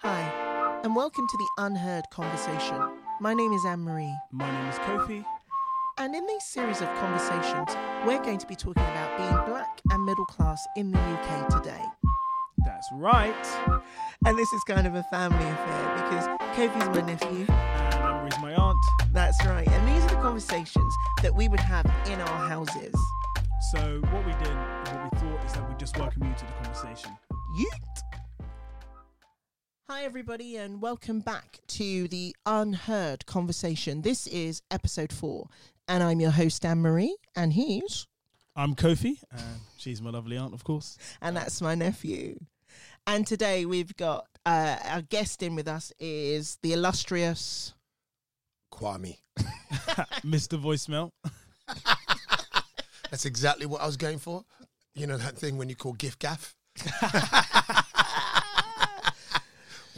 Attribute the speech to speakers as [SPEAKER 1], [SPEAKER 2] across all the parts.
[SPEAKER 1] Hi, and welcome to the Unheard Conversation. My name is Ann-Marie,
[SPEAKER 2] My name is Kofi.
[SPEAKER 1] and in these series of conversations, we're going to be talking about being black and middle class in the UK today.
[SPEAKER 2] That's right.
[SPEAKER 1] And this is kind of a family affair because Kofi's my nephew.
[SPEAKER 2] And Ann-Marie's my aunt.
[SPEAKER 1] That's right. And these are the conversations that we would have in our houses.
[SPEAKER 2] So what we did, and what we thought is that we'd just welcome you to the conversation.
[SPEAKER 1] Yeet. Hi, everybody, and welcome back to the Unheard Conversation. This is episode four, and I'm your host, Ann-Marie, and he's,
[SPEAKER 2] I'm Kofi, and she's my lovely aunt, of course.
[SPEAKER 1] and that's my nephew. And today we've got uh, our guest in with us is the illustrious.
[SPEAKER 3] Kwame.
[SPEAKER 2] Mr. Voicemail.
[SPEAKER 3] That's exactly what I was going for. You know that thing when you call giffgaff?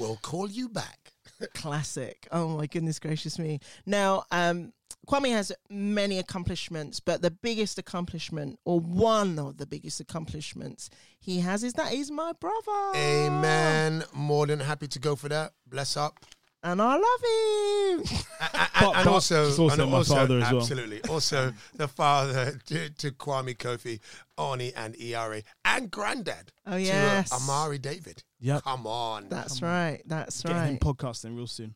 [SPEAKER 3] we'll call you back.
[SPEAKER 1] Classic. Oh my goodness gracious me. Now, um, Kwame has many accomplishments, but the biggest accomplishment, or one of the biggest accomplishments he has, is that he's my brother.
[SPEAKER 3] Amen. More than happy to go for that. Bless up.
[SPEAKER 1] And I love him.
[SPEAKER 3] And,
[SPEAKER 2] But-
[SPEAKER 3] and
[SPEAKER 2] but
[SPEAKER 3] also,
[SPEAKER 2] he's also
[SPEAKER 3] and
[SPEAKER 2] my father as well.
[SPEAKER 3] Absolutely. Also, the father to, to Kwame Kofi, Oni, and Iare, and granddad
[SPEAKER 1] Oh,
[SPEAKER 3] to uh,
[SPEAKER 1] yes.
[SPEAKER 3] Amari David.
[SPEAKER 2] Yeah,
[SPEAKER 3] Come on.
[SPEAKER 1] That's
[SPEAKER 2] Come on.
[SPEAKER 1] right. That's
[SPEAKER 2] Getting him
[SPEAKER 1] right.
[SPEAKER 2] podcasting real soon.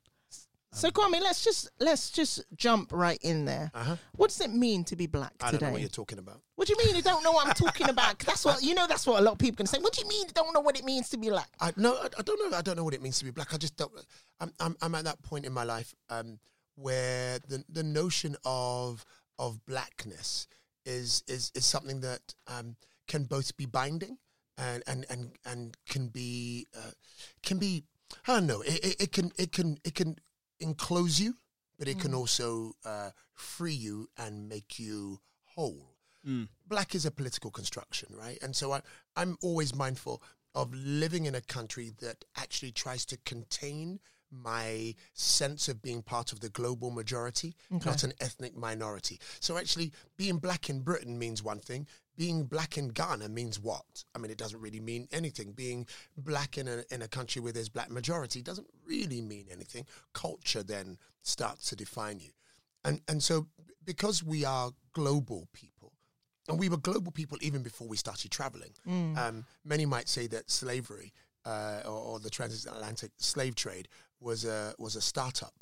[SPEAKER 1] So Kwame, let's just let's just jump right in there.
[SPEAKER 3] Uh-huh.
[SPEAKER 1] What does it mean to be black
[SPEAKER 3] I don't
[SPEAKER 1] today?
[SPEAKER 3] know what you're talking about.
[SPEAKER 1] What do you mean you don't know what I'm talking about? That's what you know. That's what a lot of people can say. What do you mean you don't know what it means to be black?
[SPEAKER 3] I no, I, I don't know. I don't know what it means to be black. I just don't. I'm I'm, I'm at that point in my life um, where the the notion of of blackness is is is something that um, can both be binding and and and and can be uh, can be I don't know. It, it, it can it can it can enclose you, but it can also uh, free you and make you whole
[SPEAKER 2] Mm.
[SPEAKER 3] black is a political construction, right? And so I, I'm always mindful of living in a country that actually tries to contain my sense of being part of the global majority,
[SPEAKER 1] Okay.
[SPEAKER 3] not an ethnic minority. So actually, being black in Britain means one thing. Being black in Ghana means what? I mean, it doesn't really mean anything. Being black in a, in a country where there's black majority doesn't really mean anything. Culture then starts to define you. And, and so because we are global people, and we were global people even before we started traveling.
[SPEAKER 1] Mm.
[SPEAKER 3] Um, many might say that slavery uh, or, or the transatlantic slave trade was a was a startup.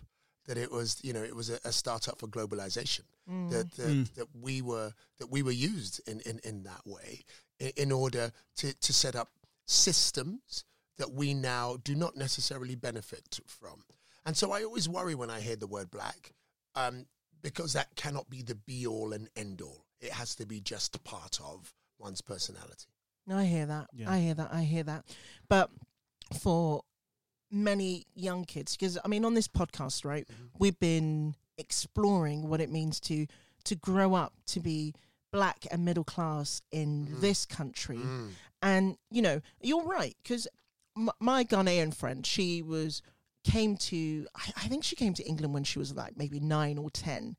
[SPEAKER 3] That it was, you know, it was a, a startup for globalization.
[SPEAKER 1] Mm.
[SPEAKER 3] That that,
[SPEAKER 2] Mm.
[SPEAKER 3] that we were that we were used in in, in that way in, in order to to set up systems that we now do not necessarily benefit from. And so I always worry when I hear the word black, um, because that cannot be the be all and end all. It has to be just part of one's personality.
[SPEAKER 1] I hear that.
[SPEAKER 2] Yeah.
[SPEAKER 1] I hear that. I hear that. But for many young kids, because I mean, on this podcast, right, we've been exploring what it means to to grow up to be black and middle class in
[SPEAKER 3] Mhm.
[SPEAKER 1] this country.
[SPEAKER 3] Mm.
[SPEAKER 1] And you know, you're right because m- my Ghanaian friend, she was came to. I, I think she came to England when she was like maybe nine or ten,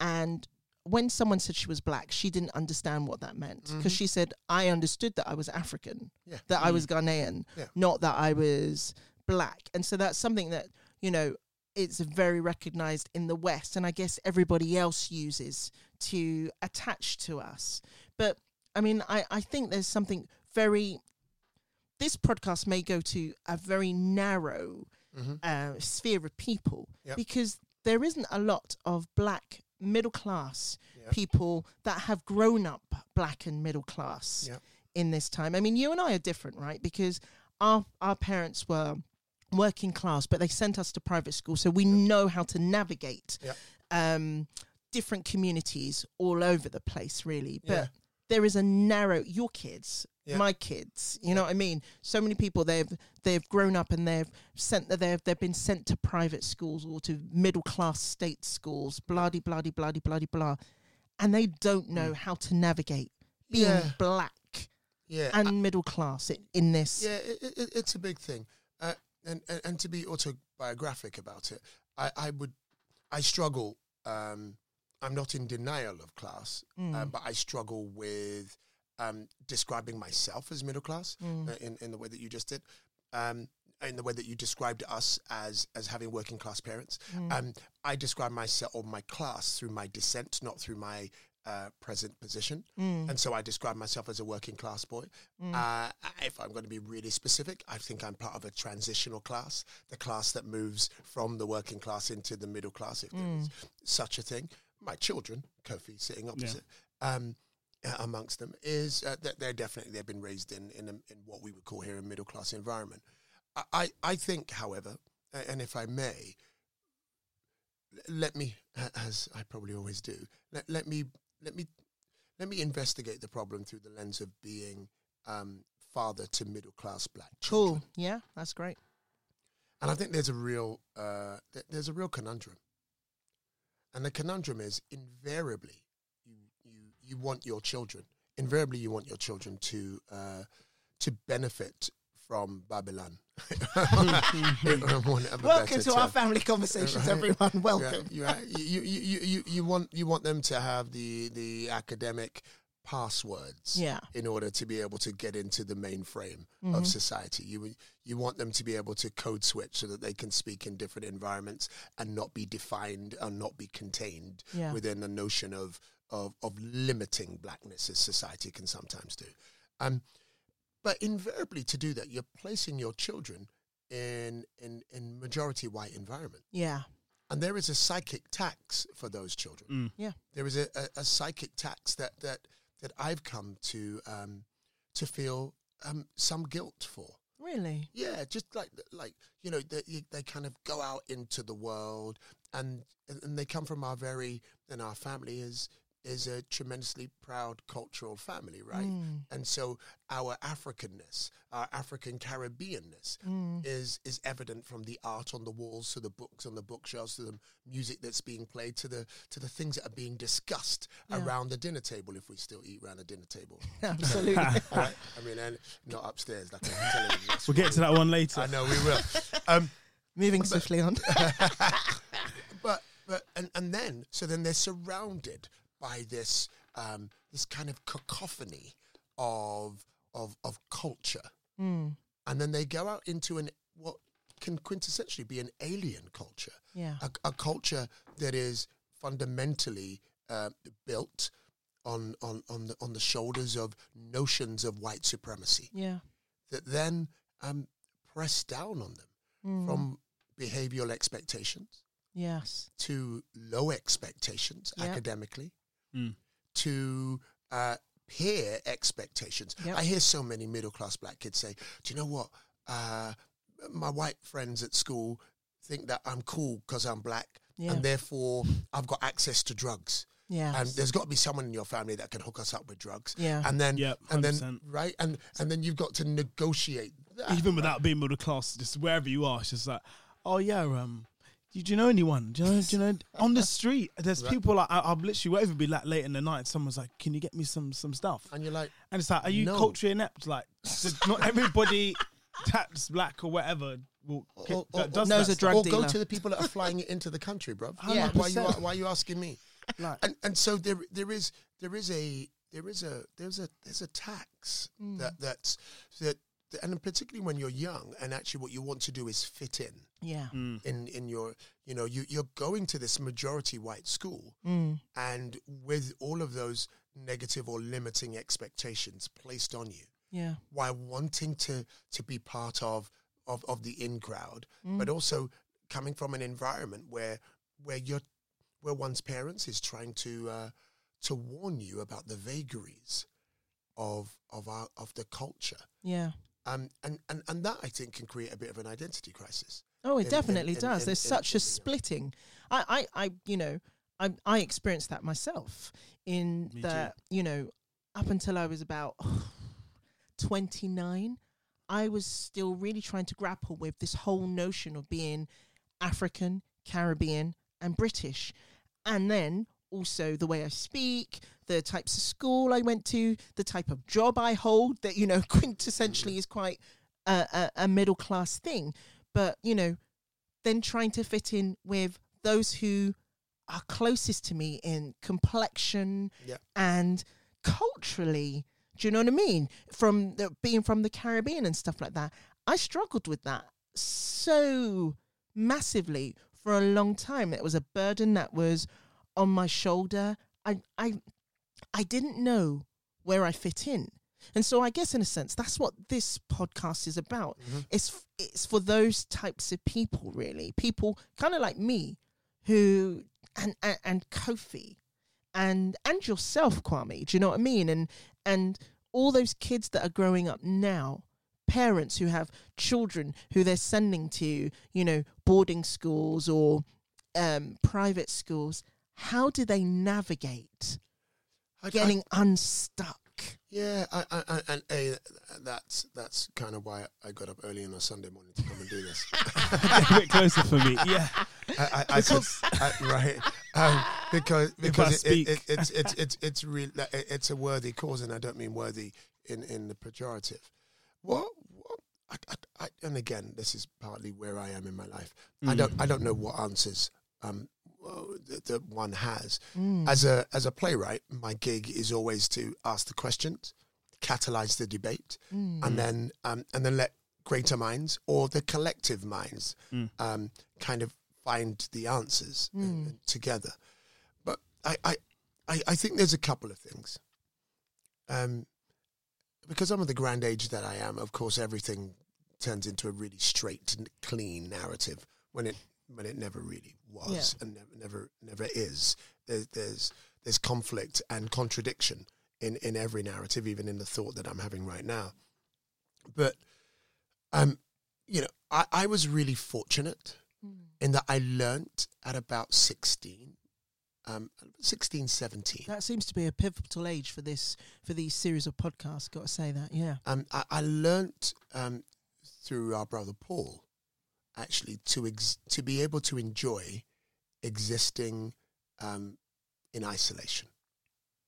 [SPEAKER 1] and when someone said she was black, she didn't understand what that meant because
[SPEAKER 3] Mhm.
[SPEAKER 1] she said I understood that I was African,
[SPEAKER 3] Yeah.
[SPEAKER 1] that I
[SPEAKER 2] Mm.
[SPEAKER 1] was Ghanaian,
[SPEAKER 3] Yeah.
[SPEAKER 1] not that I was black, and so that's something that you know it's very recognized in the West, and I guess everybody else uses to attach to us. But I mean, I, I think there's something very. This podcast may go to a very narrow
[SPEAKER 3] Mhm.
[SPEAKER 1] uh, sphere of people
[SPEAKER 3] Yep.
[SPEAKER 1] because there isn't a lot of black middle class
[SPEAKER 3] Yeah.
[SPEAKER 1] people that have grown up black and middle class
[SPEAKER 3] Yep.
[SPEAKER 1] in this time. I mean, you and I are different, right? Because our our parents were working class, but they sent us to private school, so we know how to navigate
[SPEAKER 3] Yep.
[SPEAKER 1] um, different communities all over the place, really. But
[SPEAKER 3] Yeah.
[SPEAKER 1] there is a narrow your kids.
[SPEAKER 3] Yeah.
[SPEAKER 1] My kids, you know what I mean. So many people they've they've grown up and they've sent that they've they've been sent to private schools or to middle class state schools, blah de blah de blah and they don't know how to navigate being
[SPEAKER 3] Yeah.
[SPEAKER 1] black
[SPEAKER 3] Yeah.
[SPEAKER 1] and middle class in, in this.
[SPEAKER 3] Yeah, it, it, it's a big thing, uh, and, and and to be autobiographic about it, I, I would, I struggle. Um, I'm not in denial of class,
[SPEAKER 1] Mm.
[SPEAKER 3] uh, but I struggle with um, describing myself as middle class
[SPEAKER 1] Mm.
[SPEAKER 3] uh, in in the way that you just did. Um, in the way that you described us as as having working class parents.
[SPEAKER 1] Mm.
[SPEAKER 3] Um, I describe myself or my class through my descent, not through my uh, present position.
[SPEAKER 1] Mm.
[SPEAKER 3] And so I describe myself as a working class boy.
[SPEAKER 1] Mm.
[SPEAKER 3] Uh, if I'm going to be really specific, I think I'm part of a transitional class, the class that moves from the working class into the middle class, if there is such a thing. My children, Kofi sitting opposite, um, uh, amongst them, is uh, that they're definitely they've been raised in in, a, in what we would call here a middle class environment. I, I, I think, however, and if I may, let me, as I probably always do, let, let me let me let me investigate the problem through the lens of being um, father to middle class black children.
[SPEAKER 1] Cool. Yeah, that's great.
[SPEAKER 3] And I think there's a real uh, th- there's a real conundrum. And the conundrum is invariably you you you want your children invariably you want your children to uh, to benefit from Babylon.
[SPEAKER 1] Welcome to our family conversations, everyone. Welcome.
[SPEAKER 3] you, you, you, you, you, want you want them to have the the academic passwords
[SPEAKER 1] Yeah.
[SPEAKER 3] in order to be able to get into the mainframe
[SPEAKER 1] Mhm.
[SPEAKER 3] of society. You you want them to be able to code switch so that they can speak in different environments and not be defined and not be contained
[SPEAKER 1] Yeah.
[SPEAKER 3] within the notion of of of limiting blackness as society can sometimes do. Um, but invariably to do that, you're placing your children in in in majority white environment.
[SPEAKER 1] Yeah.
[SPEAKER 3] And there is a psychic tax for those children.
[SPEAKER 2] Mm.
[SPEAKER 3] There is a, a, a psychic tax that that that I've come to um, to feel um, some guilt for.
[SPEAKER 1] Really.
[SPEAKER 3] Yeah, just like like you know they they kind of go out into the world and and and they come from our very and our family is is a tremendously proud cultural family, right?
[SPEAKER 1] Mm.
[SPEAKER 3] And so our Africanness, our African Caribbeanness,
[SPEAKER 1] Mm.
[SPEAKER 3] is is evident from the art on the walls to the books on the bookshelves to the music that's being played to the to the things that are being discussed
[SPEAKER 1] Yeah.
[SPEAKER 3] around the dinner table if we still eat around the dinner table.
[SPEAKER 1] Absolutely.
[SPEAKER 3] right? I mean, and not upstairs like I'm telling you.
[SPEAKER 2] We'll get to that one later.
[SPEAKER 3] I know we will. Um,
[SPEAKER 1] Moving swiftly on.
[SPEAKER 3] but but and and then so then they're surrounded by this um, this kind of cacophony of of of culture,
[SPEAKER 1] Mm.
[SPEAKER 3] and then they go out into an what can quintessentially be an alien culture,
[SPEAKER 1] Yeah.
[SPEAKER 3] a, a culture that is fundamentally uh, built on on on the on the shoulders of notions of white supremacy
[SPEAKER 1] Yeah.
[SPEAKER 3] that then um, press down on them
[SPEAKER 1] Mm.
[SPEAKER 3] from behavioral expectations
[SPEAKER 1] yes.
[SPEAKER 3] to low expectations
[SPEAKER 1] Yep.
[SPEAKER 3] academically
[SPEAKER 2] Mm.
[SPEAKER 3] to uh, peer expectations.
[SPEAKER 1] Yep.
[SPEAKER 3] I hear so many middle class black kids say, "Do you know what? Uh, my white friends at school think that I'm cool because I'm black,
[SPEAKER 1] Yeah.
[SPEAKER 3] and therefore I've got access to drugs.
[SPEAKER 1] Yeah.
[SPEAKER 3] And there's got to be someone in your family that can hook us up with drugs.
[SPEAKER 1] Yeah.
[SPEAKER 3] And then,
[SPEAKER 2] Yep,
[SPEAKER 3] and then, right, and and then you've got to negotiate. That.
[SPEAKER 2] Even without being middle class, just wherever you are, it's just like, oh yeah, um, do, you know anyone? Do you know? Do you know? On the street, there's
[SPEAKER 3] Right.
[SPEAKER 2] people like I, I'll literally whatever be like late in the night. Someone's like, can you get me some some stuff?
[SPEAKER 3] and you're like,
[SPEAKER 2] And it's like, are you
[SPEAKER 3] No.
[SPEAKER 2] culturally inept? Like, not everybody that's black or whatever will
[SPEAKER 3] or, or-
[SPEAKER 2] does
[SPEAKER 1] knows a drug
[SPEAKER 3] or go to the people that are flying it into the country, bro.
[SPEAKER 1] Yeah.
[SPEAKER 3] Why you
[SPEAKER 2] 100%.
[SPEAKER 3] why you asking me?
[SPEAKER 2] Like,
[SPEAKER 3] and and so there there is there is a there is a there's a there's a tax
[SPEAKER 1] Mm.
[SPEAKER 3] that that's that and particularly when you're young and actually what you want to do is fit in
[SPEAKER 1] yeah.
[SPEAKER 2] mm,
[SPEAKER 3] in in your you know you you're going to this majority white school
[SPEAKER 1] Mm.
[SPEAKER 3] and with all of those negative or limiting expectations placed on you
[SPEAKER 1] Yeah.
[SPEAKER 3] while wanting to to be part of of, of the in crowd
[SPEAKER 1] Mm.
[SPEAKER 3] but also coming from an environment where where you're where one's parents is trying to uh, to warn you about the vagaries of of our of the culture
[SPEAKER 1] Yeah.
[SPEAKER 3] Um and, and and that I think can create a bit of an identity crisis
[SPEAKER 1] Oh, it
[SPEAKER 3] in- in-
[SPEAKER 1] definitely
[SPEAKER 3] in-
[SPEAKER 1] does.
[SPEAKER 3] in-
[SPEAKER 1] There's such a
[SPEAKER 3] in-
[SPEAKER 1] splitting. I, I, I, you know, I, I experienced that myself in
[SPEAKER 2] Me too.
[SPEAKER 1] you know, up until I was about 29, I was still really trying to grapple with this whole notion of being African, Caribbean, and British. And then also the way I speak, the types of school I went to, the type of job I hold that, you know, quintessentially is quite a, a, a middle class thing. But, you know, then trying to fit in with those who are closest to me in complexion
[SPEAKER 3] Yeah.
[SPEAKER 1] and culturally. Do you know what I mean? From the, being from the Caribbean and stuff like that, I struggled with that. so massively for a long time. It was a burden that was on my shoulder. I I I didn't know where I fit in. And so I guess in a sense that's what this podcast is about.
[SPEAKER 3] Mhm.
[SPEAKER 1] It's it's for those types of people really. People kind of like me who and, and and Kofi and and yourself Kwame, do you know what I mean? And and all those kids that are growing up now, parents who have children who they're sending to, you know, boarding schools or um, private schools, how do they navigate
[SPEAKER 3] I- I-
[SPEAKER 1] getting unstuck?
[SPEAKER 3] Yeah, I, I, I, and a, that's that's kind of why I got up early on a Sunday morning to come and do this.
[SPEAKER 2] a bit closer for me. Yeah.
[SPEAKER 3] I, I, I could, I, right, um, because because it, it, it, it's it's it's it's real. It's a worthy cause, and I don't mean worthy in in the pejorative. What? what I, I, I, and again, this is partly where I am in my life. I
[SPEAKER 2] Mm.
[SPEAKER 3] don't I don't know what answers um that, that one has.
[SPEAKER 1] Mm.
[SPEAKER 3] As a as a playwright, my gig is always to ask the questions, catalyze the debate,
[SPEAKER 1] Mm.
[SPEAKER 3] and then um, and then let greater minds or the collective minds
[SPEAKER 2] Mm.
[SPEAKER 3] um, kind of find the answers uh,
[SPEAKER 1] Mm.
[SPEAKER 3] together. But I, I, I, I think there's a couple of things. Um, because I'm of the grand age that I am, of course, everything turns into a really straight and clean narrative when it when it never really was and never never never is. There's there's there's conflict and contradiction in in every narrative, even in the thought that I'm having right now. But um, you know, I, I was really fortunate
[SPEAKER 1] Mm.
[SPEAKER 3] in that I learnt at about 16, um, 16, 17.
[SPEAKER 1] That seems to be a pivotal age for this for these series of podcasts. Got to say that, yeah.
[SPEAKER 3] Um, I, I learnt um, through our brother Paul, actually, to ex- to be able to enjoy existing um, in isolation.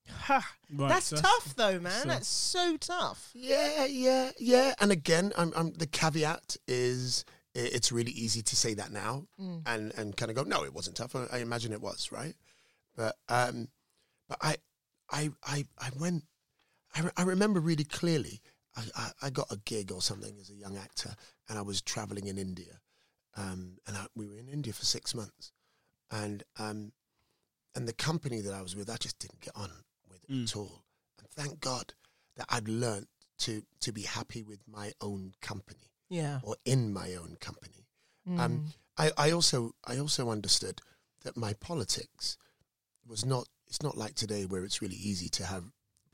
[SPEAKER 1] Ha!
[SPEAKER 2] Right,
[SPEAKER 1] that's
[SPEAKER 2] so
[SPEAKER 1] tough, though, man.
[SPEAKER 2] so-
[SPEAKER 1] that's so tough.
[SPEAKER 3] Yeah, yeah, yeah. And again, I'm, I'm, the caveat is it's really easy to say that now
[SPEAKER 1] Mm.
[SPEAKER 3] and, and kind of go, no, it wasn't tough. I, I imagine it was, right? But um, but I I I I went. I, re- I remember really clearly. I, I, I got a gig or something as a young actor, and I was traveling in India, um, and I, we were in India for six months, and um, and the company that I was with, I just didn't get on with
[SPEAKER 2] Mm.
[SPEAKER 3] at all. And thank God that I'd learnt to to be happy with my own company
[SPEAKER 1] Yeah.
[SPEAKER 3] or in my own company.
[SPEAKER 1] Mm.
[SPEAKER 3] Um, I, I also I also understood that my politics was not it's not like today where it's really easy to have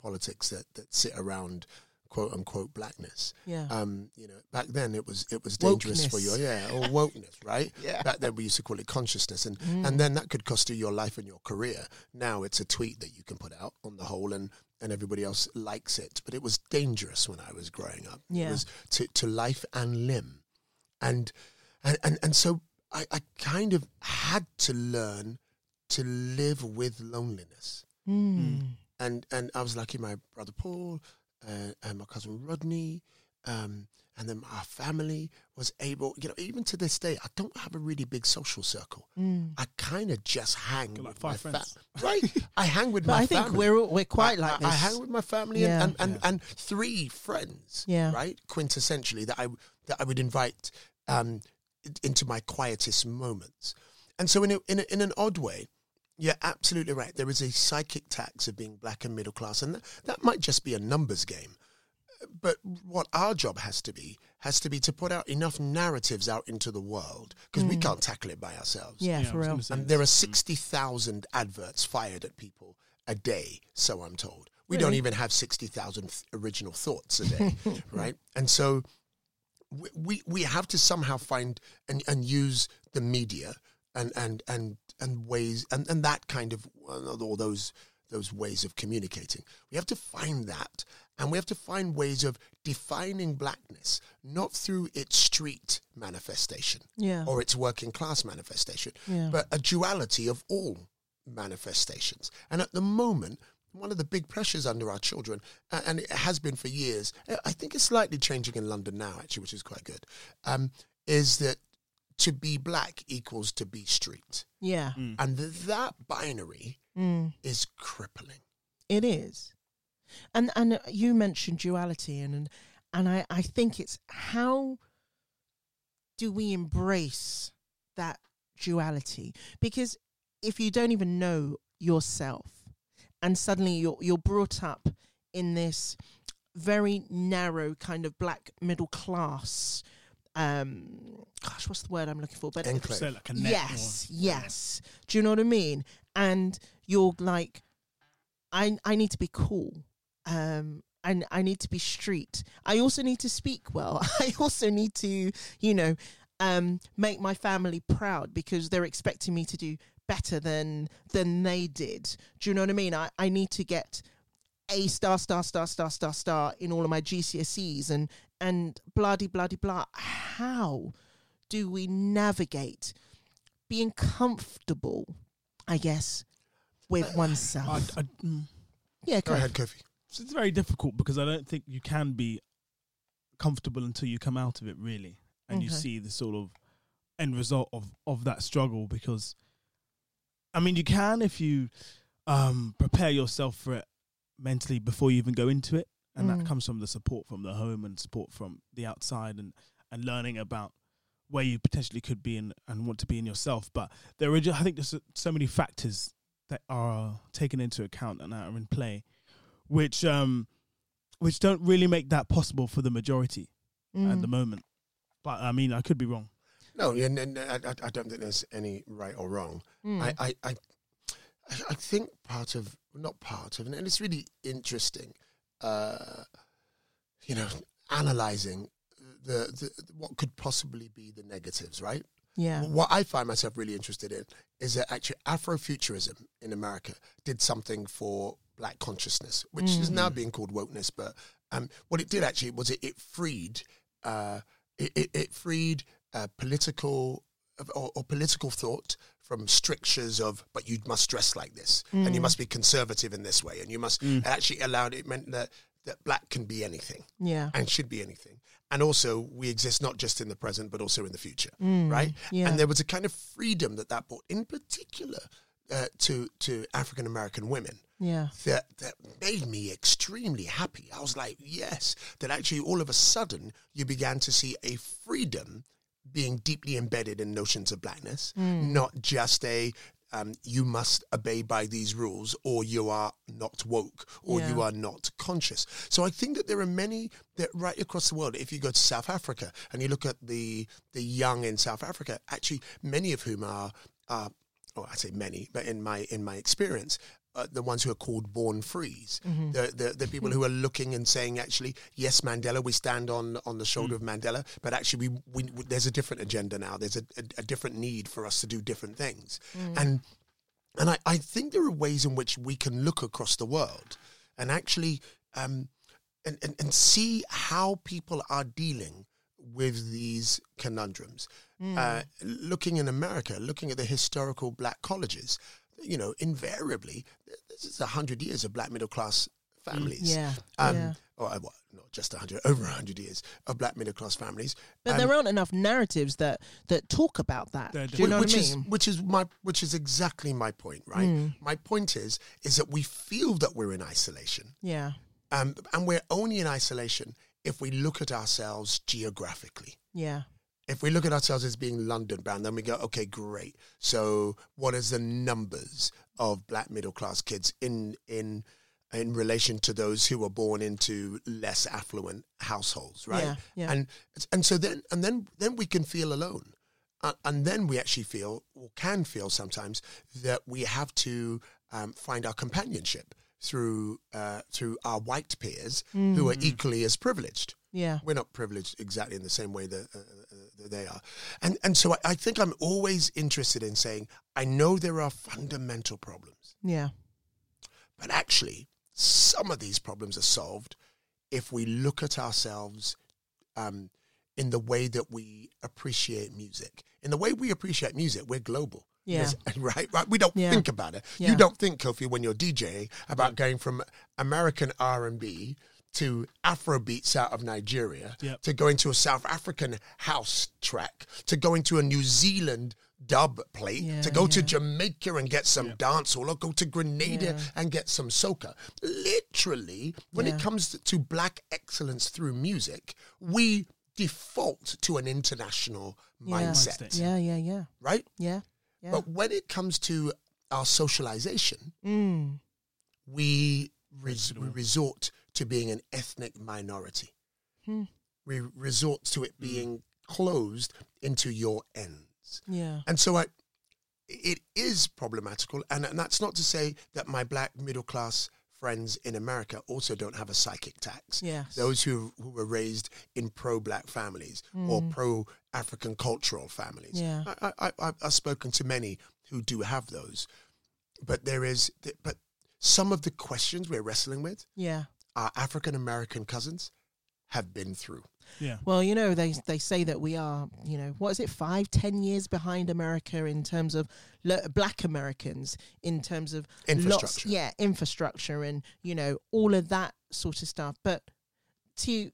[SPEAKER 3] politics that, that sit around quote unquote blackness.
[SPEAKER 1] yeah.
[SPEAKER 3] Um, you know, back then it was it was dangerous for you,
[SPEAKER 1] Wokeness.
[SPEAKER 3] yeah, or wokeness, right?
[SPEAKER 1] yeah.
[SPEAKER 3] Back then we used to call it consciousness, and
[SPEAKER 1] Mm.
[SPEAKER 3] and then that could cost you your life and your career. Now it's a tweet that you can put out on the whole, and and everybody else likes it. But it was dangerous when I was growing up.
[SPEAKER 1] Yeah.
[SPEAKER 3] It was to to life and limb, and and and, and so I, I kind of had to learn to live with loneliness.
[SPEAKER 1] Mm.
[SPEAKER 3] And and I was lucky. My brother Paul uh, and my cousin Rodney. Um, and then our family was able, you know, even to this day, I don't have a really big social circle.
[SPEAKER 1] Mm.
[SPEAKER 3] I kind of just hang
[SPEAKER 2] Got like
[SPEAKER 3] with
[SPEAKER 2] five
[SPEAKER 3] my
[SPEAKER 2] friends.
[SPEAKER 3] right. I hang with
[SPEAKER 1] But
[SPEAKER 3] my
[SPEAKER 1] I think
[SPEAKER 3] family.
[SPEAKER 1] we're we're quite
[SPEAKER 3] I,
[SPEAKER 1] like
[SPEAKER 3] I,
[SPEAKER 1] this.
[SPEAKER 3] I hang with my family
[SPEAKER 1] Yeah.
[SPEAKER 3] and, and, and,
[SPEAKER 2] Yeah.
[SPEAKER 3] and three friends.
[SPEAKER 1] Yeah.
[SPEAKER 3] Right. Quintessentially, that I that I would invite um, into my quietest moments. And so, in a, in a, in an odd way, you're absolutely right. There is a psychic tax of being black and middle class, and that, that might just be a numbers game. But what our job has to be has to be to put out enough narratives out into the world because we
[SPEAKER 1] Mm.
[SPEAKER 3] can't tackle it by ourselves.
[SPEAKER 1] yeah,
[SPEAKER 2] Yeah,
[SPEAKER 1] for real.
[SPEAKER 3] And
[SPEAKER 2] this.
[SPEAKER 3] there are 60,000 adverts fired at people a day, so I'm told. We don't even have 60,000 th- original thoughts a day, right? And so we, we, we have to somehow find and, and use the media and, and, and, and ways, and, and that kind of, uh, all those, those ways of communicating. We have to find that. And we have to find ways of defining blackness, not through its street manifestation
[SPEAKER 1] Yeah.
[SPEAKER 3] or its working class manifestation,
[SPEAKER 1] yeah.
[SPEAKER 3] but a duality of all manifestations. And at the moment, one of the big pressures under our children, a- and it has been for years, I- I think it's slightly changing in London now, actually, which is quite good, um, is that to be black equals to be street.
[SPEAKER 1] yeah.
[SPEAKER 2] Mm.
[SPEAKER 3] And that binary
[SPEAKER 1] Mm.
[SPEAKER 3] is crippling.
[SPEAKER 1] It is. And and you mentioned duality and and, and I, I think it's how do we embrace that duality? Because if you don't even know yourself and suddenly you're you're brought up in this very narrow kind of black middle class um gosh what's the word i'm looking for? But
[SPEAKER 3] Enclave.
[SPEAKER 2] So like a net
[SPEAKER 1] yes
[SPEAKER 2] or-
[SPEAKER 1] yes. do you know what i mean? And you're like i i need to be cool um and i need to be street. I also need to speak well. I also need to you know um make my family proud because they're expecting me to do better than than they did. Do you know what i mean? I i need to get a star star star star star star in all of my gcse's and and bloody bloody blah how do we navigate being comfortable, I guess, with oneself?
[SPEAKER 2] I, I, mm.
[SPEAKER 1] yeah,
[SPEAKER 3] Go
[SPEAKER 1] go
[SPEAKER 3] ahead, Kofi.
[SPEAKER 2] It's very difficult because I don't think you can be comfortable until you come out of it really, and you see the sort of end result of of that struggle. Because, I mean, you can if you um, prepare yourself for it mentally before you even go into it, and
[SPEAKER 1] Mm.
[SPEAKER 2] that comes from the support from the home and support from the outside, and and learning about where you potentially could be in and want to be in yourself. But there are, ju- I think, there's so many factors that are taken into account and that are in play, which um, which don't really make that possible for the majority
[SPEAKER 1] Mm.
[SPEAKER 2] at the moment. But I mean, I could be wrong.
[SPEAKER 3] No, and, and I, I- I don't think there's any right or wrong.
[SPEAKER 1] Mm.
[SPEAKER 3] I, I, I, I think part of not part of, and it's really interesting. Uh, you know, analyzing the, the what could possibly be the negatives, right?
[SPEAKER 1] yeah.
[SPEAKER 3] What I find myself really interested in is that actually Afrofuturism in America did something for black consciousness, which is now being called wokeness. But um, what it did actually was it, it freed uh, it, it, it freed uh, political or, or political thought from strictures of but you must dress like this and you must be conservative in this way and you must it actually allowed it meant that that black can be anything
[SPEAKER 1] Yeah.
[SPEAKER 3] and should be anything. And also, we exist not just in the present, but also in the future,
[SPEAKER 1] Mm.
[SPEAKER 3] right?
[SPEAKER 1] Yeah.
[SPEAKER 3] And there was a kind of freedom that that brought, in particular, uh, to to African American women.
[SPEAKER 1] Yeah.
[SPEAKER 3] That that made me extremely happy. I was like, yes, that actually all of a sudden you began to see a freedom being deeply embedded in notions of blackness,
[SPEAKER 1] Mm.
[SPEAKER 3] not just a um, you must obey by these rules or you are not woke or you are not conscious. So I think that there are many that right across the world. If you go to South Africa and you look at the the young in South Africa, actually many of whom are are oh I say many, but in my in my experience, uh, the ones who are called born frees,
[SPEAKER 1] Mm-hmm.
[SPEAKER 3] the, the the people who are looking and saying actually yes Mandela, we stand on on the shoulder of Mandela, but actually we, we, we there's a different agenda now. There's a, a, a different need for us to do different things, and and I, I think there are ways in which we can look across the world and actually um, and, and, and see how people are dealing with these conundrums. Uh, looking in America, looking at the historical black colleges, you know, invariably, this is a hundred years of black middle class families.
[SPEAKER 1] Yeah.
[SPEAKER 3] Um,
[SPEAKER 1] yeah.
[SPEAKER 3] Or, uh, well, not just a hundred, over a hundred years of black middle class families.
[SPEAKER 1] But
[SPEAKER 3] Um,
[SPEAKER 1] there aren't enough narratives that that talk about that. Do you know
[SPEAKER 3] which
[SPEAKER 1] what I
[SPEAKER 3] is
[SPEAKER 1] mean?
[SPEAKER 3] which is my which is exactly my point, right?
[SPEAKER 1] Mm.
[SPEAKER 3] My point is is that we feel that we're in isolation,
[SPEAKER 1] yeah.
[SPEAKER 3] um, and we're only in isolation if we look at ourselves geographically.
[SPEAKER 1] Yeah.
[SPEAKER 3] If we look at ourselves as being London bound, then we go, okay, great. So, what is the numbers of black middle class kids in in in relation to those who were born into less affluent households, right?
[SPEAKER 1] Yeah. Yeah.
[SPEAKER 3] and and so then and then then we can feel alone uh, and then we actually feel or can feel sometimes that we have to um, find our companionship through uh, through our white peers who are equally as privileged
[SPEAKER 1] yeah.
[SPEAKER 3] we're not privileged exactly in the same way that, uh, that they are and and so I, I think i'm always interested in saying i know there are fundamental problems
[SPEAKER 1] Yeah.
[SPEAKER 3] but actually, some of these problems are solved if we look at ourselves um, in the way that we appreciate music. In the way we appreciate music, we're global.
[SPEAKER 1] Yeah.
[SPEAKER 3] Right, right. We don't
[SPEAKER 1] Yeah.
[SPEAKER 3] think about it.
[SPEAKER 1] Yeah.
[SPEAKER 3] You don't think, Kofi, when you're DJing about going from American R and B to Afro beats out of Nigeria
[SPEAKER 2] Yep.
[SPEAKER 3] to going to a South African house track to going to a New Zealand dub plate
[SPEAKER 1] Yeah,
[SPEAKER 3] to go to. Jamaica and get some dancehall or go to Grenada
[SPEAKER 1] Yeah.
[SPEAKER 3] and get some soca. Literally, when
[SPEAKER 1] Yeah.
[SPEAKER 3] it comes to black excellence through music, we default to an international
[SPEAKER 1] Yeah.
[SPEAKER 3] mindset.
[SPEAKER 1] Yeah, yeah, yeah,
[SPEAKER 3] right?
[SPEAKER 1] yeah, yeah.
[SPEAKER 3] But when it comes to our socialization,
[SPEAKER 1] mm.
[SPEAKER 3] we, res- we resort to being an ethnic minority.
[SPEAKER 1] Hmm.
[SPEAKER 3] We resort to it being closed into your ends.
[SPEAKER 1] Yeah.
[SPEAKER 3] And so I, it is problematical. And, and that's not to say that my black middle class friends in America also don't have a psychic tax.
[SPEAKER 1] Yes.
[SPEAKER 3] Those who, who were raised in pro black families or
[SPEAKER 1] Mm.
[SPEAKER 3] pro African cultural families.
[SPEAKER 1] Yeah.
[SPEAKER 3] I, I, I, I've spoken to many who do have those. But there is, but some of the questions we're wrestling with,
[SPEAKER 1] Yeah.
[SPEAKER 3] Our African American cousins have been through.
[SPEAKER 2] Yeah.
[SPEAKER 1] Well, you know, they they say that we are, you know, what is it, five, ten years behind America in terms of le- black Americans, in terms of lots-
[SPEAKER 3] Infrastructure.
[SPEAKER 1] yeah, infrastructure and, you know, all of that sort of stuff. But to,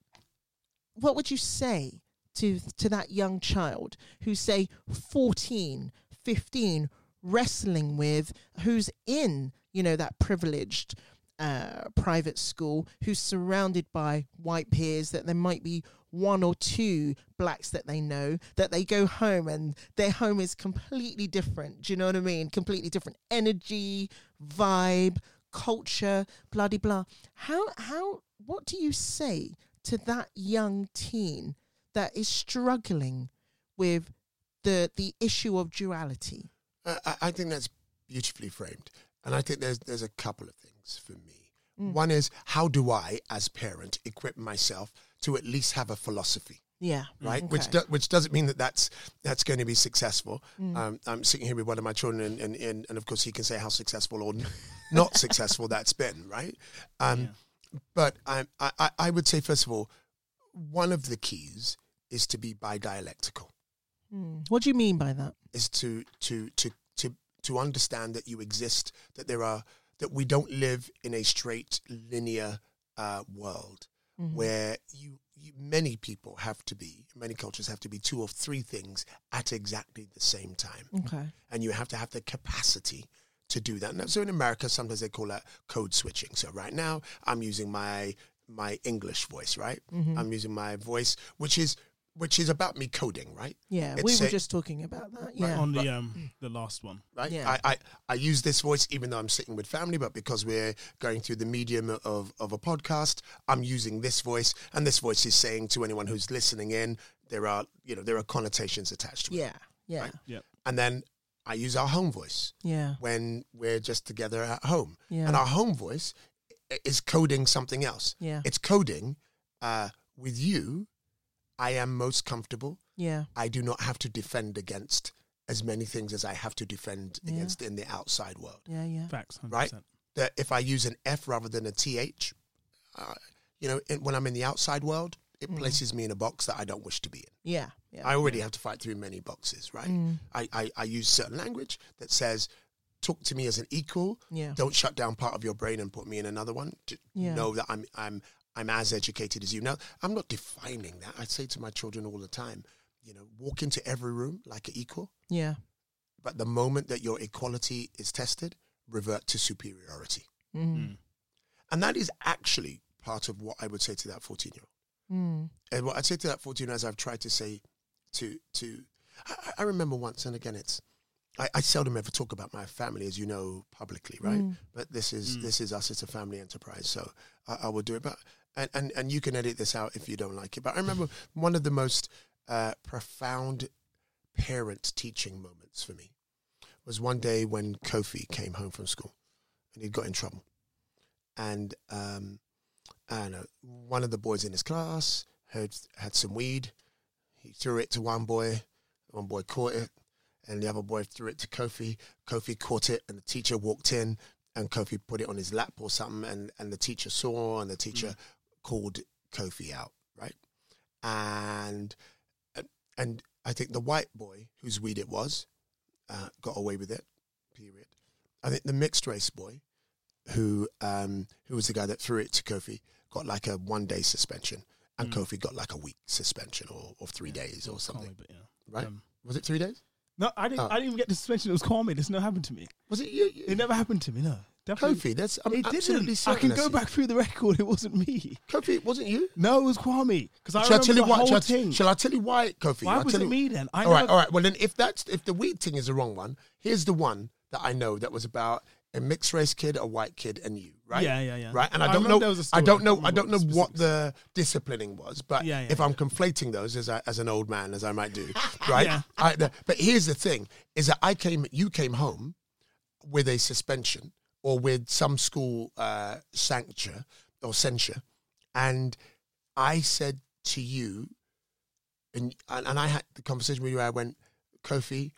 [SPEAKER 1] what would you say to to that young child who's, say, 14, 15, wrestling with, who's in, you know, that privileged uh, private school who's surrounded by white peers, that there might be one or two blacks that they know, that they go home and their home is completely different. Do you know what I mean? Completely different energy, vibe, culture, bloody blah. How, how, what do you say to that young teen that is struggling with the, the issue of duality?
[SPEAKER 3] I, I- I think that's beautifully framed. And I think there's, there's a couple of things for me.
[SPEAKER 1] Mm.
[SPEAKER 3] One is how do I, as parent, equip myself to at least have a philosophy,
[SPEAKER 1] Yeah.
[SPEAKER 3] right? Which do, which doesn't mean that that's that's going to be successful.
[SPEAKER 1] Mm.
[SPEAKER 3] Um, I'm sitting here with one of my children, and and, and, and of course he can say how successful or not successful that's been, right? Um, But I, I I would say first of all, one of the keys is to be bi-dialectical,
[SPEAKER 1] Mm. What do you mean by that?
[SPEAKER 3] is to to to to to understand that you exist, that there are that we don't live in a straight linear uh, world
[SPEAKER 1] Mhm.
[SPEAKER 3] where you, you many people have to be many cultures have to be two or three things at exactly the same time
[SPEAKER 1] Okay.
[SPEAKER 3] and you have to have the capacity to do that. Now, so in America, sometimes they call that code switching. So right now, I'm using my my English voice, right?
[SPEAKER 1] Mhm.
[SPEAKER 3] I'm using my voice, which is which is about me coding, right?
[SPEAKER 1] Yeah,
[SPEAKER 3] It's
[SPEAKER 1] we were
[SPEAKER 3] a-
[SPEAKER 1] just talking about that. Yeah.
[SPEAKER 2] On the um the last one.
[SPEAKER 3] Right?
[SPEAKER 1] Yeah.
[SPEAKER 3] I, I, I use this voice even though I'm sitting with family, but because we're going through the medium of, of a podcast, I'm using this voice, and this voice is saying to anyone who's listening in, there are you know there are connotations attached to it.
[SPEAKER 1] yeah. Yeah.
[SPEAKER 3] Right. And then I use our home voice
[SPEAKER 1] Yeah.
[SPEAKER 3] when we're just together at home.
[SPEAKER 1] Yeah.
[SPEAKER 3] And our home voice is coding something else.
[SPEAKER 1] yeah.
[SPEAKER 3] It's coding uh, with you. I am most comfortable.
[SPEAKER 1] Yeah.
[SPEAKER 3] I do not have to defend against as many things as I have to defend
[SPEAKER 1] Yeah.
[SPEAKER 3] against in the outside world.
[SPEAKER 1] Yeah. Yeah.
[SPEAKER 2] Facts. 100%.
[SPEAKER 3] Right. That if I use an F rather than a TH, uh, you know, in, when I'm in the outside world, it
[SPEAKER 1] Mm.
[SPEAKER 3] places me in a box that I don't wish to be in.
[SPEAKER 1] Yeah. Yeah.
[SPEAKER 3] I already have to fight through many boxes, right?
[SPEAKER 1] Mm.
[SPEAKER 3] I, I, I use certain language that says, talk to me as an equal,
[SPEAKER 1] Yeah.
[SPEAKER 3] don't shut down part of your brain and put me in another one. To
[SPEAKER 1] Yeah.
[SPEAKER 3] know that I'm I'm I'm as educated as you. Now I'm not defining that. I say to my children all the time, you know, walk into every room like an equal,
[SPEAKER 1] Yeah.
[SPEAKER 3] but the moment that your equality is tested, revert to superiority.
[SPEAKER 1] Mm.
[SPEAKER 2] Mm.
[SPEAKER 3] And that is actually part of what I would say to that 14 year old.
[SPEAKER 1] Mm.
[SPEAKER 3] And what I'd say to that 14 year old, as I've tried to say to to I, I remember once and again it's I, I seldom ever talk about my family as you know publicly, right?
[SPEAKER 1] Mm.
[SPEAKER 3] but this is
[SPEAKER 2] Mm.
[SPEAKER 3] this is us. It's a family enterprise, so I, I will do it. But and, and and you can edit this out if you don't like it. But I remember one of the most uh, profound parent teaching moments for me was one day when Kofi came home from school and he'd got in trouble, and um, I know one of the boys in his class had had some weed. He threw it to one boy. One boy caught it, and the other boy threw it to Kofi. Kofi caught it, and the teacher walked in, and Kofi put it on his lap or something, and, and the teacher saw, and the teacher called Kofi out, right? And and I think the white boy whose weed it was uh, got away with it. Period. I think the mixed race boy, who um, who was the guy that threw it to Kofi, got like a one day suspension, and
[SPEAKER 2] Mm.
[SPEAKER 3] Kofi got like a week suspension or, or three days or something.
[SPEAKER 2] Calmly, but yeah.
[SPEAKER 3] Right?
[SPEAKER 2] Um,
[SPEAKER 3] Was it three days?
[SPEAKER 2] no, I didn't.
[SPEAKER 3] Oh.
[SPEAKER 2] I didn't even get the suspension. It was calming. This never happened to me.
[SPEAKER 3] Was it you? you
[SPEAKER 2] It never happened to me. No. Definitely.
[SPEAKER 3] Kofi, that's I'm
[SPEAKER 2] It
[SPEAKER 3] absolutely
[SPEAKER 2] didn't. I
[SPEAKER 3] certain
[SPEAKER 2] can
[SPEAKER 3] that's
[SPEAKER 2] go back through the record. It wasn't me.
[SPEAKER 3] Kofi, it wasn't you.
[SPEAKER 2] No, it was Kwame. Because I
[SPEAKER 3] Shall I
[SPEAKER 2] remember
[SPEAKER 3] tell you
[SPEAKER 2] the
[SPEAKER 3] why?
[SPEAKER 2] whole
[SPEAKER 3] Shall I,
[SPEAKER 2] thing.
[SPEAKER 3] shall I tell you why, Kofi?
[SPEAKER 2] Why
[SPEAKER 3] I'll
[SPEAKER 2] was
[SPEAKER 3] tell
[SPEAKER 2] it
[SPEAKER 3] you-
[SPEAKER 2] me then? I
[SPEAKER 3] all right,
[SPEAKER 2] never-
[SPEAKER 3] all right. Well, then, if that's if the weed thing is the wrong one, here's the one that I know that was about a mixed race kid, a white kid, and you. Right.
[SPEAKER 2] Yeah, yeah, yeah.
[SPEAKER 3] Right. And I
[SPEAKER 2] I
[SPEAKER 3] don't
[SPEAKER 2] remember
[SPEAKER 3] know.
[SPEAKER 2] there was a
[SPEAKER 3] I don't know. I don't know
[SPEAKER 2] remember
[SPEAKER 3] what
[SPEAKER 2] the
[SPEAKER 3] disciplining was. But
[SPEAKER 2] Yeah, yeah,
[SPEAKER 3] if. I'm conflating those as I, as an old man, as I might do, right?
[SPEAKER 2] Yeah.
[SPEAKER 3] I, the, but here's the thing: is that I came, you came home with a suspension or with some school uh, sancture or censure, and I said to you, and and I had the conversation with you. I went, Kofi,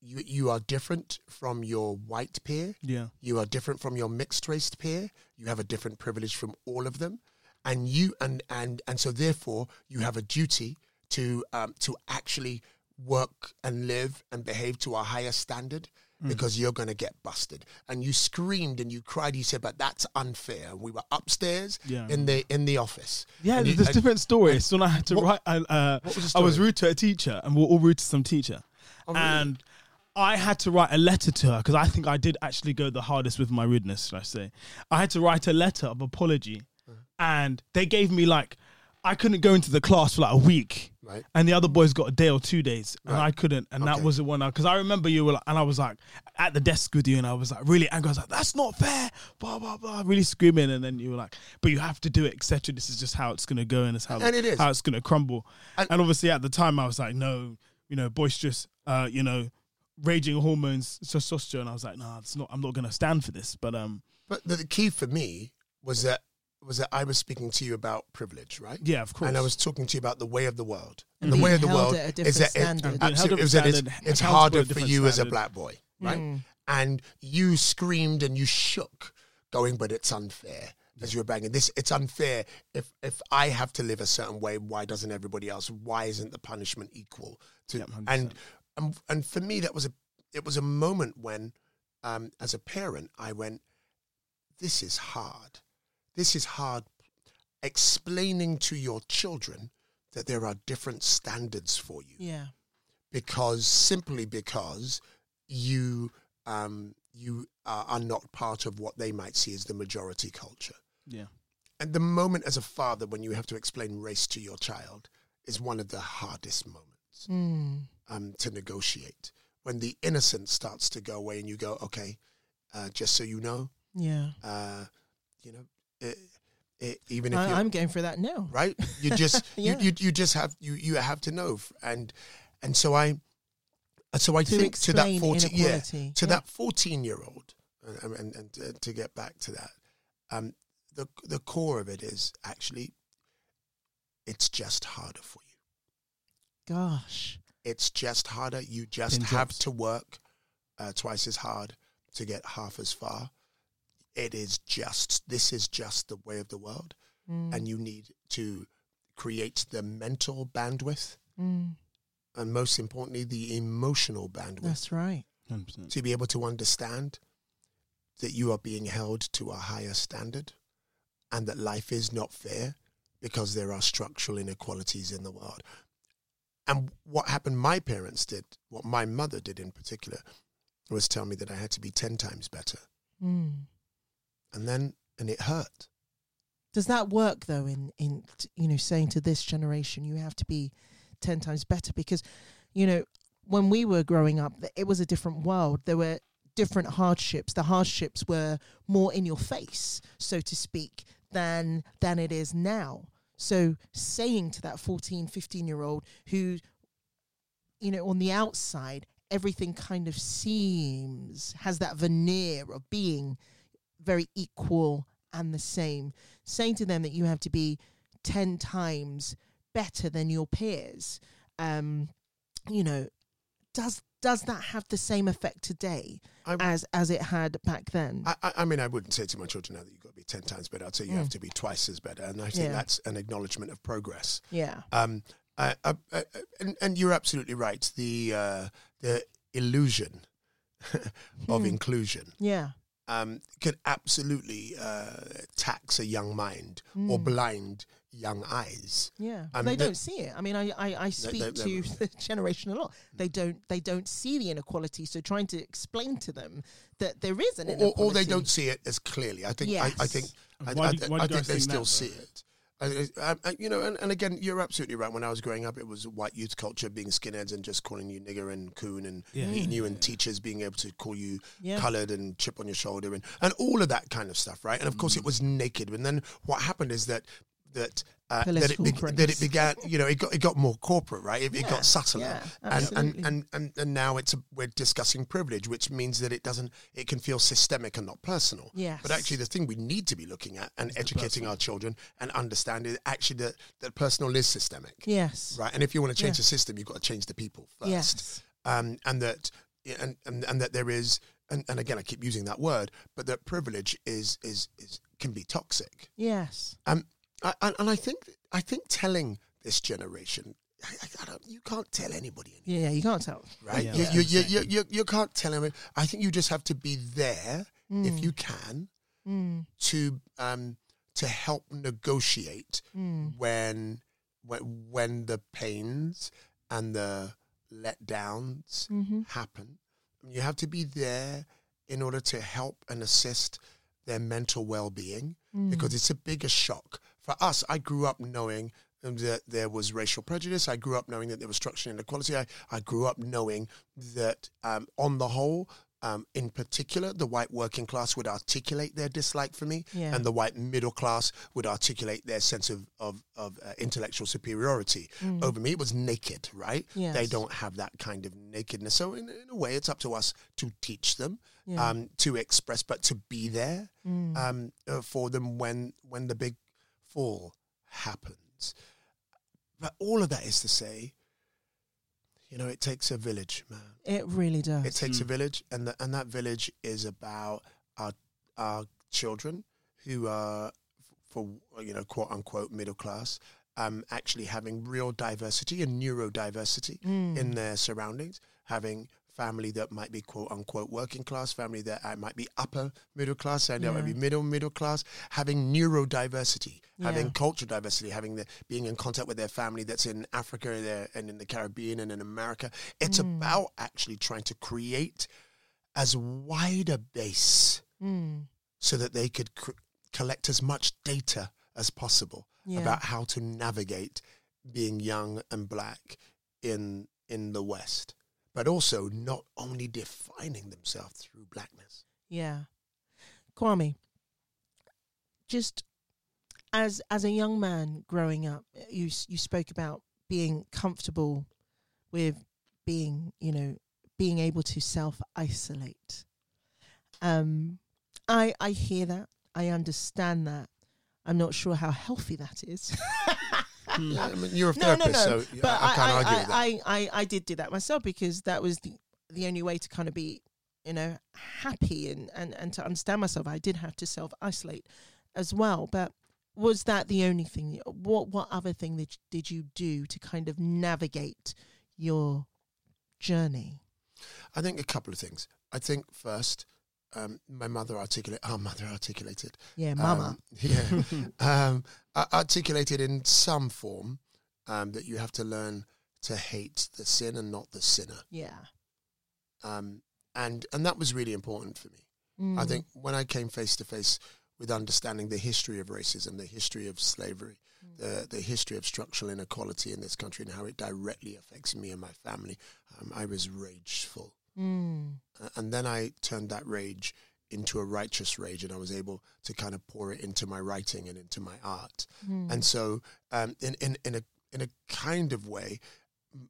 [SPEAKER 3] you you are different from your white peer.
[SPEAKER 2] Yeah.
[SPEAKER 3] You are different from your mixed race peer. You have a different privilege from all of them, and you and and and so therefore you have a duty to um, to actually work and live and behave to a higher standard
[SPEAKER 2] Mm.
[SPEAKER 3] because you're going to get busted. And you screamed and you cried. You said, "But that's unfair." We were upstairs
[SPEAKER 2] Yeah.
[SPEAKER 3] in the in the office.
[SPEAKER 2] Yeah,
[SPEAKER 3] And you-
[SPEAKER 2] there's
[SPEAKER 3] and-
[SPEAKER 2] different stories. So when I had to
[SPEAKER 3] what-
[SPEAKER 2] write, I, uh,
[SPEAKER 3] was
[SPEAKER 2] I was rude to a teacher, and we are all rude to some teacher,
[SPEAKER 3] Oh, really?
[SPEAKER 2] and I had to write a letter to her because I think I did actually go the hardest with my rudeness. Should I say? I had to write a letter of apology,
[SPEAKER 3] Uh-huh.
[SPEAKER 2] and they gave me like I couldn't go into the class for like a week.
[SPEAKER 3] Right.
[SPEAKER 2] And the other boys got a day or two days, and
[SPEAKER 3] Right.
[SPEAKER 2] I couldn't. And that was the one because I remember you were like, and I was like at the desk with you, and I was like really angry. I was like, "That's not fair!" Blah blah blah, really screaming. And then you were like, "But you have to do it, etc. This is just how it's gonna go, and it's how
[SPEAKER 3] And it is.
[SPEAKER 2] how it's gonna crumble."
[SPEAKER 3] And-
[SPEAKER 2] And, obviously, at the time, I was like, "No, you know, boisterous, uh, you know, raging hormones, testosterone." I was like, "No, it's not. I'm not gonna stand for this." But um,
[SPEAKER 3] But the, the key for me was that was that I was speaking to you about privilege, right?
[SPEAKER 2] yeah, of course.
[SPEAKER 3] And I was talking to you about the way of the world. And
[SPEAKER 1] And
[SPEAKER 3] the way of the world is that it,
[SPEAKER 1] standard.
[SPEAKER 2] Being held
[SPEAKER 3] absolutely, is that it's,
[SPEAKER 2] standard,
[SPEAKER 3] it's harder for
[SPEAKER 2] different
[SPEAKER 3] you as a black boy, right?
[SPEAKER 1] Mm.
[SPEAKER 3] And you screamed and you shook, going, "But it's unfair." As you were banging this, it's unfair. If if I have to live a certain way, why doesn't everybody else? Why isn't the punishment equal? To
[SPEAKER 2] Yep,
[SPEAKER 3] and and and for me, that was a it was a moment when, um, as a parent, I went, "This is hard. This is hard." Explaining to your children that there are different standards for you
[SPEAKER 1] Yeah.
[SPEAKER 3] because simply because you um, you are, are not part of what they might see as the majority culture.
[SPEAKER 2] yeah,
[SPEAKER 3] And the moment as a father when you have to explain race to your child is one of the hardest moments
[SPEAKER 1] Mm.
[SPEAKER 3] um, to negotiate. When the innocence starts to go away and you go, okay, uh, just so you know,
[SPEAKER 1] Yeah.
[SPEAKER 3] uh, you know, it, it, even if
[SPEAKER 1] I,
[SPEAKER 3] you're
[SPEAKER 1] I'm game for that now.
[SPEAKER 3] right, you just
[SPEAKER 1] Yeah.
[SPEAKER 3] you, you you just have you you have to know, and and so I, so I
[SPEAKER 1] To
[SPEAKER 3] think to that fourteen yeah
[SPEAKER 1] inequality.
[SPEAKER 3] to
[SPEAKER 1] Yeah.
[SPEAKER 3] that 14 year old and, and, and uh, to get back to that um, the the core of it is actually it's just harder for you
[SPEAKER 1] Gosh.
[SPEAKER 3] it's just harder you just
[SPEAKER 2] Pin
[SPEAKER 3] have
[SPEAKER 2] drops.
[SPEAKER 3] to work uh, twice as hard to get half as far it is just this is just the way of the world
[SPEAKER 1] Mm.
[SPEAKER 3] and you need to create the mental bandwidth
[SPEAKER 1] Mm.
[SPEAKER 3] and most importantly the emotional bandwidth
[SPEAKER 1] That's right.
[SPEAKER 2] 100%.
[SPEAKER 3] to be able to understand that you are being held to a higher standard and that life is not fair because there are structural inequalities in the world. And what happened, my parents did, what my mother did in particular, was tell me that I had to be 10 times better.
[SPEAKER 1] Mm.
[SPEAKER 3] And then, and it hurt.
[SPEAKER 1] Does that work though? In in you know saying to this generation, you have to be ten times better because, you know, when we were growing up, it was a different world. There were different hardships. The hardships were more in your face, so to speak, than than it is now. So saying to that 14, 15 year old who, you know, on the outside, everything kind of seems has that veneer of being very equal and the same. Saying to them that you have to be 10 times better than your peers, um, you know, does does that have the same effect today
[SPEAKER 3] I-
[SPEAKER 1] as as it had back then?
[SPEAKER 3] I, I, mean, I wouldn't say to my children now that you've got to be 10 times better. I'd say you have
[SPEAKER 1] Mm.
[SPEAKER 3] to be twice as better. And I think
[SPEAKER 1] Yeah.
[SPEAKER 3] that's an acknowledgement of progress.
[SPEAKER 1] yeah.
[SPEAKER 3] Um, I, I, I, and, and you're absolutely right. The uh, the illusion of
[SPEAKER 1] Hmm.
[SPEAKER 3] inclusion
[SPEAKER 1] Yeah.
[SPEAKER 3] Um, could absolutely uh, tax a young mind or
[SPEAKER 1] Mm.
[SPEAKER 3] blind young eyes.
[SPEAKER 1] Yeah,
[SPEAKER 3] Um,
[SPEAKER 1] they
[SPEAKER 3] the-
[SPEAKER 1] don't see it. I mean, I I, I speak
[SPEAKER 3] they-
[SPEAKER 1] to the generation a lot. They don't they don't see the inequality. So trying to explain to them that there is an
[SPEAKER 3] Or,
[SPEAKER 1] inequality,
[SPEAKER 3] or they don't see it as clearly. I think. I, I think. I,
[SPEAKER 2] Why
[SPEAKER 3] I,
[SPEAKER 2] do-
[SPEAKER 3] I
[SPEAKER 2] why do you
[SPEAKER 3] think they still
[SPEAKER 2] that,
[SPEAKER 3] see
[SPEAKER 2] though?
[SPEAKER 3] it. I, I, I, you know, and, and again, you're absolutely right. When I was growing up, it was white youth culture being skinheads and just calling you nigger and coon and
[SPEAKER 2] Yeah.
[SPEAKER 3] hating you, and teachers being able to call you
[SPEAKER 1] Yeah.
[SPEAKER 3] coloured and chip on your shoulder and, and all of that kind of stuff, right? And of course, it mm-hmm. was naked. And then what happened is that that uh, that, it be- that it began, you know, it got it got more corporate, right? It, it got subtler,
[SPEAKER 1] yeah,
[SPEAKER 3] and, and and and and now it's a, we're discussing privilege, which means that it doesn't it can feel systemic and not personal.
[SPEAKER 1] Yes.
[SPEAKER 3] But actually, the thing we need to be looking at and educating our children and understanding actually that that personal is systemic,
[SPEAKER 1] Yes.
[SPEAKER 3] right? And if you want to change
[SPEAKER 1] Yeah.
[SPEAKER 3] the system, you've got to change the people first
[SPEAKER 1] Yes.
[SPEAKER 3] um, and that and, and and that there is and, and again I keep using that word, but that privilege is is is can be toxic.
[SPEAKER 1] Yes.
[SPEAKER 3] Um, I, and, and I think I think telling this generation, I, I, I don't, you can't tell anybody, anything,
[SPEAKER 1] Yeah. You can't tell.
[SPEAKER 3] right?
[SPEAKER 2] Yeah,
[SPEAKER 3] you, you, you, you, you, you can't tell them. I think you just have to be there if you can
[SPEAKER 1] Mm.
[SPEAKER 3] to um to help negotiate
[SPEAKER 1] Mm.
[SPEAKER 3] when when when the pains and the letdowns
[SPEAKER 1] Mm-hmm.
[SPEAKER 3] happen. You have to be there in order to help and assist their mental well-being
[SPEAKER 1] Mm.
[SPEAKER 3] because it's a bigger shock for us. I grew up knowing that there was racial prejudice. I grew up knowing that there was structural inequality. I, I grew up knowing that, um, on the whole, um, in particular, the white working class would articulate their dislike for me,
[SPEAKER 1] Yeah.
[SPEAKER 3] and the white middle class would articulate their sense of of, of uh, intellectual superiority
[SPEAKER 1] Mm.
[SPEAKER 3] over me. It was naked, right? They don't have that kind of nakedness. So in, in a way, it's up to us to teach them,
[SPEAKER 1] Yeah.
[SPEAKER 3] um, to express, but to be there
[SPEAKER 1] Mm.
[SPEAKER 3] um, uh, for them when when the big fall happens. But all of that is to say, you know, it takes a village, man.
[SPEAKER 1] it really does.
[SPEAKER 3] It takes a
[SPEAKER 2] Mm.
[SPEAKER 3] village, and the, and that village is about our our children who are, for you know, quote unquote middle class, um, actually having real diversity and neurodiversity
[SPEAKER 1] Mm.
[SPEAKER 3] in their surroundings, having family that might be quote unquote working class, family that uh, might be upper middle class, and it might be middle middle class, having neurodiversity, having
[SPEAKER 1] Yeah.
[SPEAKER 3] cultural diversity, having the being in contact with their family that's in Africa there and in the Caribbean and in America. It's
[SPEAKER 1] Mm.
[SPEAKER 3] about actually trying to create as wide a base
[SPEAKER 1] Mm.
[SPEAKER 3] so that they could cr- collect as much data as possible
[SPEAKER 1] Yeah.
[SPEAKER 3] about how to navigate being young and black in in the West, but also not only defining themselves through blackness.
[SPEAKER 1] Yeah. Kwame, just as as a young man growing up, you you spoke about being comfortable with being, you know, being able to self isolate. Um I I hear that. I understand that. I'm not sure how healthy that is.
[SPEAKER 3] I mean, you're a
[SPEAKER 1] no, no,
[SPEAKER 3] therapist,
[SPEAKER 1] no.
[SPEAKER 3] so
[SPEAKER 1] but
[SPEAKER 3] I, I
[SPEAKER 1] I,
[SPEAKER 3] can't
[SPEAKER 1] I,
[SPEAKER 3] argue
[SPEAKER 1] I,
[SPEAKER 3] with that.
[SPEAKER 1] I, I, I did do that myself because that was the the only way to kind of be, you know, happy and, and, and to understand myself. I did have to self isolate as well. But was that the only thing? What what other thing that did you do to kind of navigate your journey?
[SPEAKER 3] I think a couple of things. I think first, um, my mother articulated, our mother articulated,
[SPEAKER 1] Yeah, mama.
[SPEAKER 3] um, yeah, um, articulated in some form um, that you have to learn to hate the sin and not the sinner.
[SPEAKER 1] yeah.
[SPEAKER 3] Um, and and that was really important for me. I
[SPEAKER 1] Mm.
[SPEAKER 3] think when I came face to face with understanding the history of racism, the history of slavery,
[SPEAKER 1] Mm.
[SPEAKER 3] the the history of structural inequality in this country, and how it directly affects me and my family, um, I was rageful.
[SPEAKER 1] Mm.
[SPEAKER 3] Uh, and then I turned that rage into a righteous rage, and I was able to kind of pour it into my writing and into my art.
[SPEAKER 1] Mm.
[SPEAKER 3] And so, um, in in in a in a kind of way,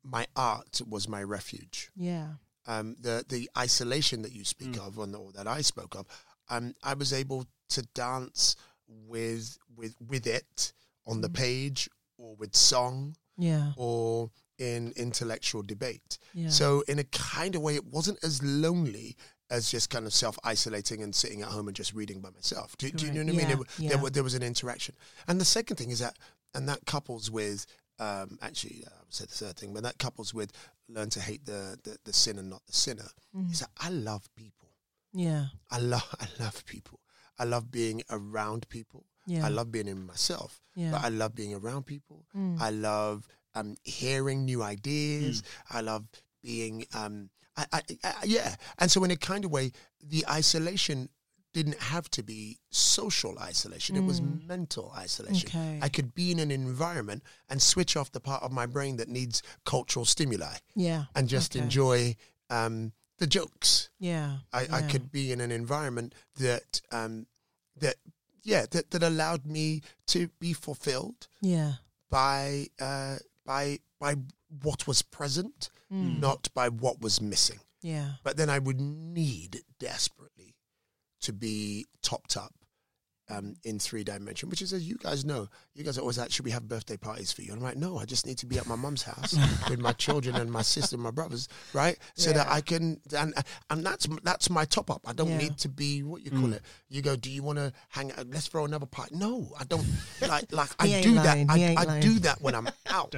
[SPEAKER 3] my art was my refuge.
[SPEAKER 1] yeah.
[SPEAKER 3] Um, the the isolation that you speak
[SPEAKER 2] Mm.
[SPEAKER 3] of, or, or that I spoke of, um, I was able to dance with with with it on the
[SPEAKER 1] Mm.
[SPEAKER 3] page, or with song,
[SPEAKER 1] Yeah.
[SPEAKER 3] or in intellectual debate.
[SPEAKER 1] Yeah.
[SPEAKER 3] So in a kind of way, it wasn't as lonely as just kind of self isolating and sitting at home and just reading by myself. Do, do you know what I mean? There,
[SPEAKER 1] Yeah,
[SPEAKER 3] there, there was an interaction. And the second thing is that, and that couples with, um, actually, uh, I say the third thing, but that couples with learn to hate the, the, the sin and not the sinner,
[SPEAKER 1] Mm.
[SPEAKER 3] is that I love people.
[SPEAKER 1] yeah.
[SPEAKER 3] I love I love people. I love being around people.
[SPEAKER 1] Yeah.
[SPEAKER 3] I love being in myself,
[SPEAKER 1] yeah.
[SPEAKER 3] but I love being around people.
[SPEAKER 1] Mm.
[SPEAKER 3] I love um, hearing new ideas. I love being, um, I, I, I, yeah. And so, in a kind of way, the isolation didn't have to be social isolation, it was
[SPEAKER 1] Mm.
[SPEAKER 3] mental isolation.
[SPEAKER 1] okay.
[SPEAKER 3] I could be in an environment and switch off the part of my brain that needs cultural stimuli
[SPEAKER 1] yeah.
[SPEAKER 3] and just
[SPEAKER 1] Okay.
[SPEAKER 3] enjoy um, the jokes.
[SPEAKER 1] Yeah.
[SPEAKER 3] I, I could be in an environment that um, that yeah that, that allowed me to be fulfilled
[SPEAKER 1] Yeah.
[SPEAKER 3] by uh, by by what was present,
[SPEAKER 1] Mm.
[SPEAKER 3] not by what was missing.
[SPEAKER 1] Yeah.
[SPEAKER 3] But then I would need desperately to be topped up um, in three dimension, which is as you guys know, you guys are always like, should we have birthday parties for you? And I'm like, no, I just need to be at my mum's house with my children and my sister and my brothers, right? So that I can and and that's that's my top up. I don't
[SPEAKER 1] Yeah.
[SPEAKER 3] need to be what you call
[SPEAKER 2] Mm.
[SPEAKER 3] it. You go, do you want to hang out? Let's throw another party. No, I don't like like I do
[SPEAKER 1] lying,
[SPEAKER 3] that.
[SPEAKER 1] he
[SPEAKER 3] I, I do that when I'm out,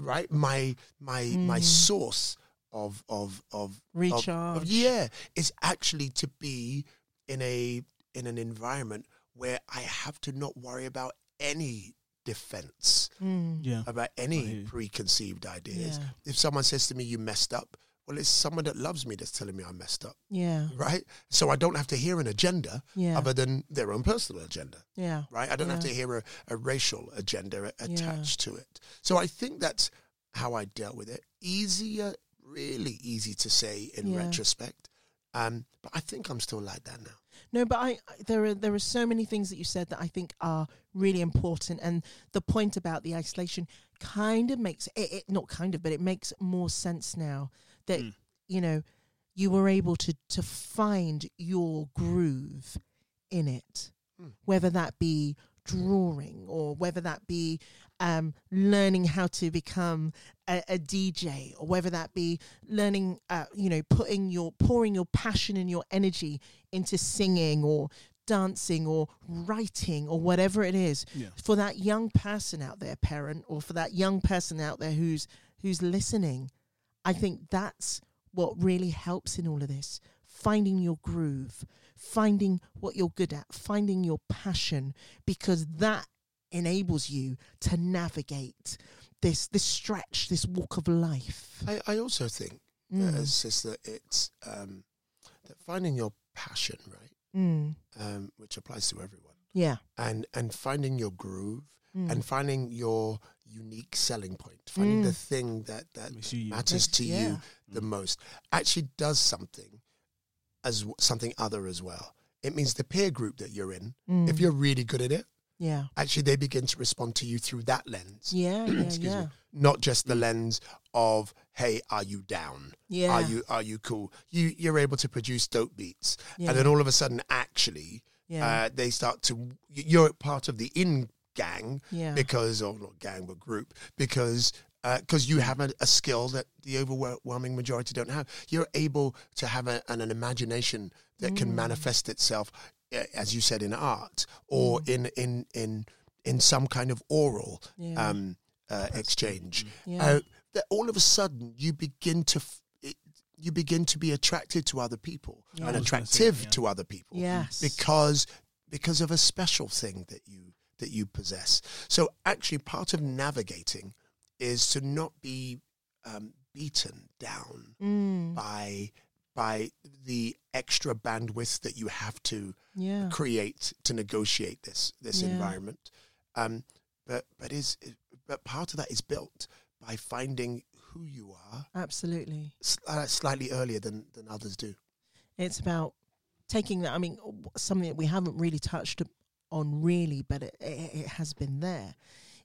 [SPEAKER 3] right? My my my
[SPEAKER 1] Mm.
[SPEAKER 3] source of of of of-
[SPEAKER 1] Recharge.
[SPEAKER 3] of- yeah, is actually to be in a in an environment where I have to not worry about any defense,
[SPEAKER 1] Mm.
[SPEAKER 2] Yeah.
[SPEAKER 3] about any
[SPEAKER 2] you.
[SPEAKER 3] preconceived ideas.
[SPEAKER 1] Yeah.
[SPEAKER 3] If someone says to me, "You messed up," well, it's someone that loves me that's telling me I messed up,
[SPEAKER 1] Yeah.
[SPEAKER 3] right? So I don't have to hear an agenda
[SPEAKER 1] Yeah.
[SPEAKER 3] other than their own personal agenda,
[SPEAKER 1] Yeah.
[SPEAKER 3] right? I don't have to hear a, a racial agenda a- attached to it. So I think that's how I dealt with it. Easier, really easy to say in
[SPEAKER 1] Yeah.
[SPEAKER 3] retrospect. Um, but I think I'm still like that now.
[SPEAKER 1] No, but I there are there are so many things that you said that I think are really important, and the point about the isolation kind of makes it, it not kind of, but it makes more sense now that
[SPEAKER 2] Mm.
[SPEAKER 1] you know you were able to to find your groove in it,
[SPEAKER 3] Mm.
[SPEAKER 1] whether that be drawing or whether that be um, learning how to become a, a DJ or whether that be learning, uh, you know, putting your pouring your passion and your energy into singing or dancing or writing or whatever it is
[SPEAKER 2] Yeah.
[SPEAKER 1] for that young person out there parent or for that young person out there who's who's listening i think that's what really helps in all of this finding your groove finding what you're good at finding your passion because that enables you to navigate this this stretch this walk of life
[SPEAKER 3] I, I also think,
[SPEAKER 1] Mm,
[SPEAKER 3] uh, sister, it's um, that finding your passion, right,
[SPEAKER 1] mm,
[SPEAKER 3] um, which applies to everyone,
[SPEAKER 1] yeah
[SPEAKER 3] and and finding your groove
[SPEAKER 1] mm,
[SPEAKER 3] and finding your unique selling point, finding the
[SPEAKER 1] Mm.
[SPEAKER 3] thing that that
[SPEAKER 2] Makes you you.
[SPEAKER 3] matters to
[SPEAKER 1] yeah.
[SPEAKER 3] you the
[SPEAKER 2] Mm.
[SPEAKER 3] most actually does something as w- something other as well. It means the peer group that you're in,
[SPEAKER 1] mm,
[SPEAKER 3] if you're really good at it,
[SPEAKER 1] yeah.
[SPEAKER 3] Actually they begin to respond to you through that lens,
[SPEAKER 1] yeah yeah
[SPEAKER 3] Excuse me. not just the lens of hey, are you down?
[SPEAKER 1] yeah.
[SPEAKER 3] Are you are you cool? You you're able to produce dope beats,
[SPEAKER 1] yeah,
[SPEAKER 3] and then all of a sudden, actually,
[SPEAKER 1] yeah.
[SPEAKER 3] uh, they start to you're part of the in gang
[SPEAKER 1] yeah.
[SPEAKER 3] because or not gang but group because because you have a, a skill that the overwhelming majority don't have. You're able to have a, an, an imagination that can
[SPEAKER 1] Mm.
[SPEAKER 3] manifest itself uh, as you said in art or
[SPEAKER 1] Mm.
[SPEAKER 3] in in in in some kind of oral
[SPEAKER 1] yeah
[SPEAKER 3] um uh, exchange
[SPEAKER 1] yeah
[SPEAKER 3] uh, that all of a sudden you begin to f- it, you begin to be attracted to other people
[SPEAKER 1] Yeah.
[SPEAKER 3] and
[SPEAKER 2] say,
[SPEAKER 3] attractive
[SPEAKER 2] yeah.
[SPEAKER 3] to other people
[SPEAKER 1] yes
[SPEAKER 3] because because of a special thing that you that you possess. So actually, part of navigating is to not be um, beaten down
[SPEAKER 1] mm,
[SPEAKER 3] by by the extra bandwidth that you have to
[SPEAKER 1] yeah
[SPEAKER 3] create to negotiate this this
[SPEAKER 1] Yeah.
[SPEAKER 3] environment. Um, but but is but part of that is built by finding who you are
[SPEAKER 1] absolutely
[SPEAKER 3] s- uh, slightly earlier than than others do.
[SPEAKER 1] it's about taking that i mean something that we haven't really touched on really but it, it, it has been there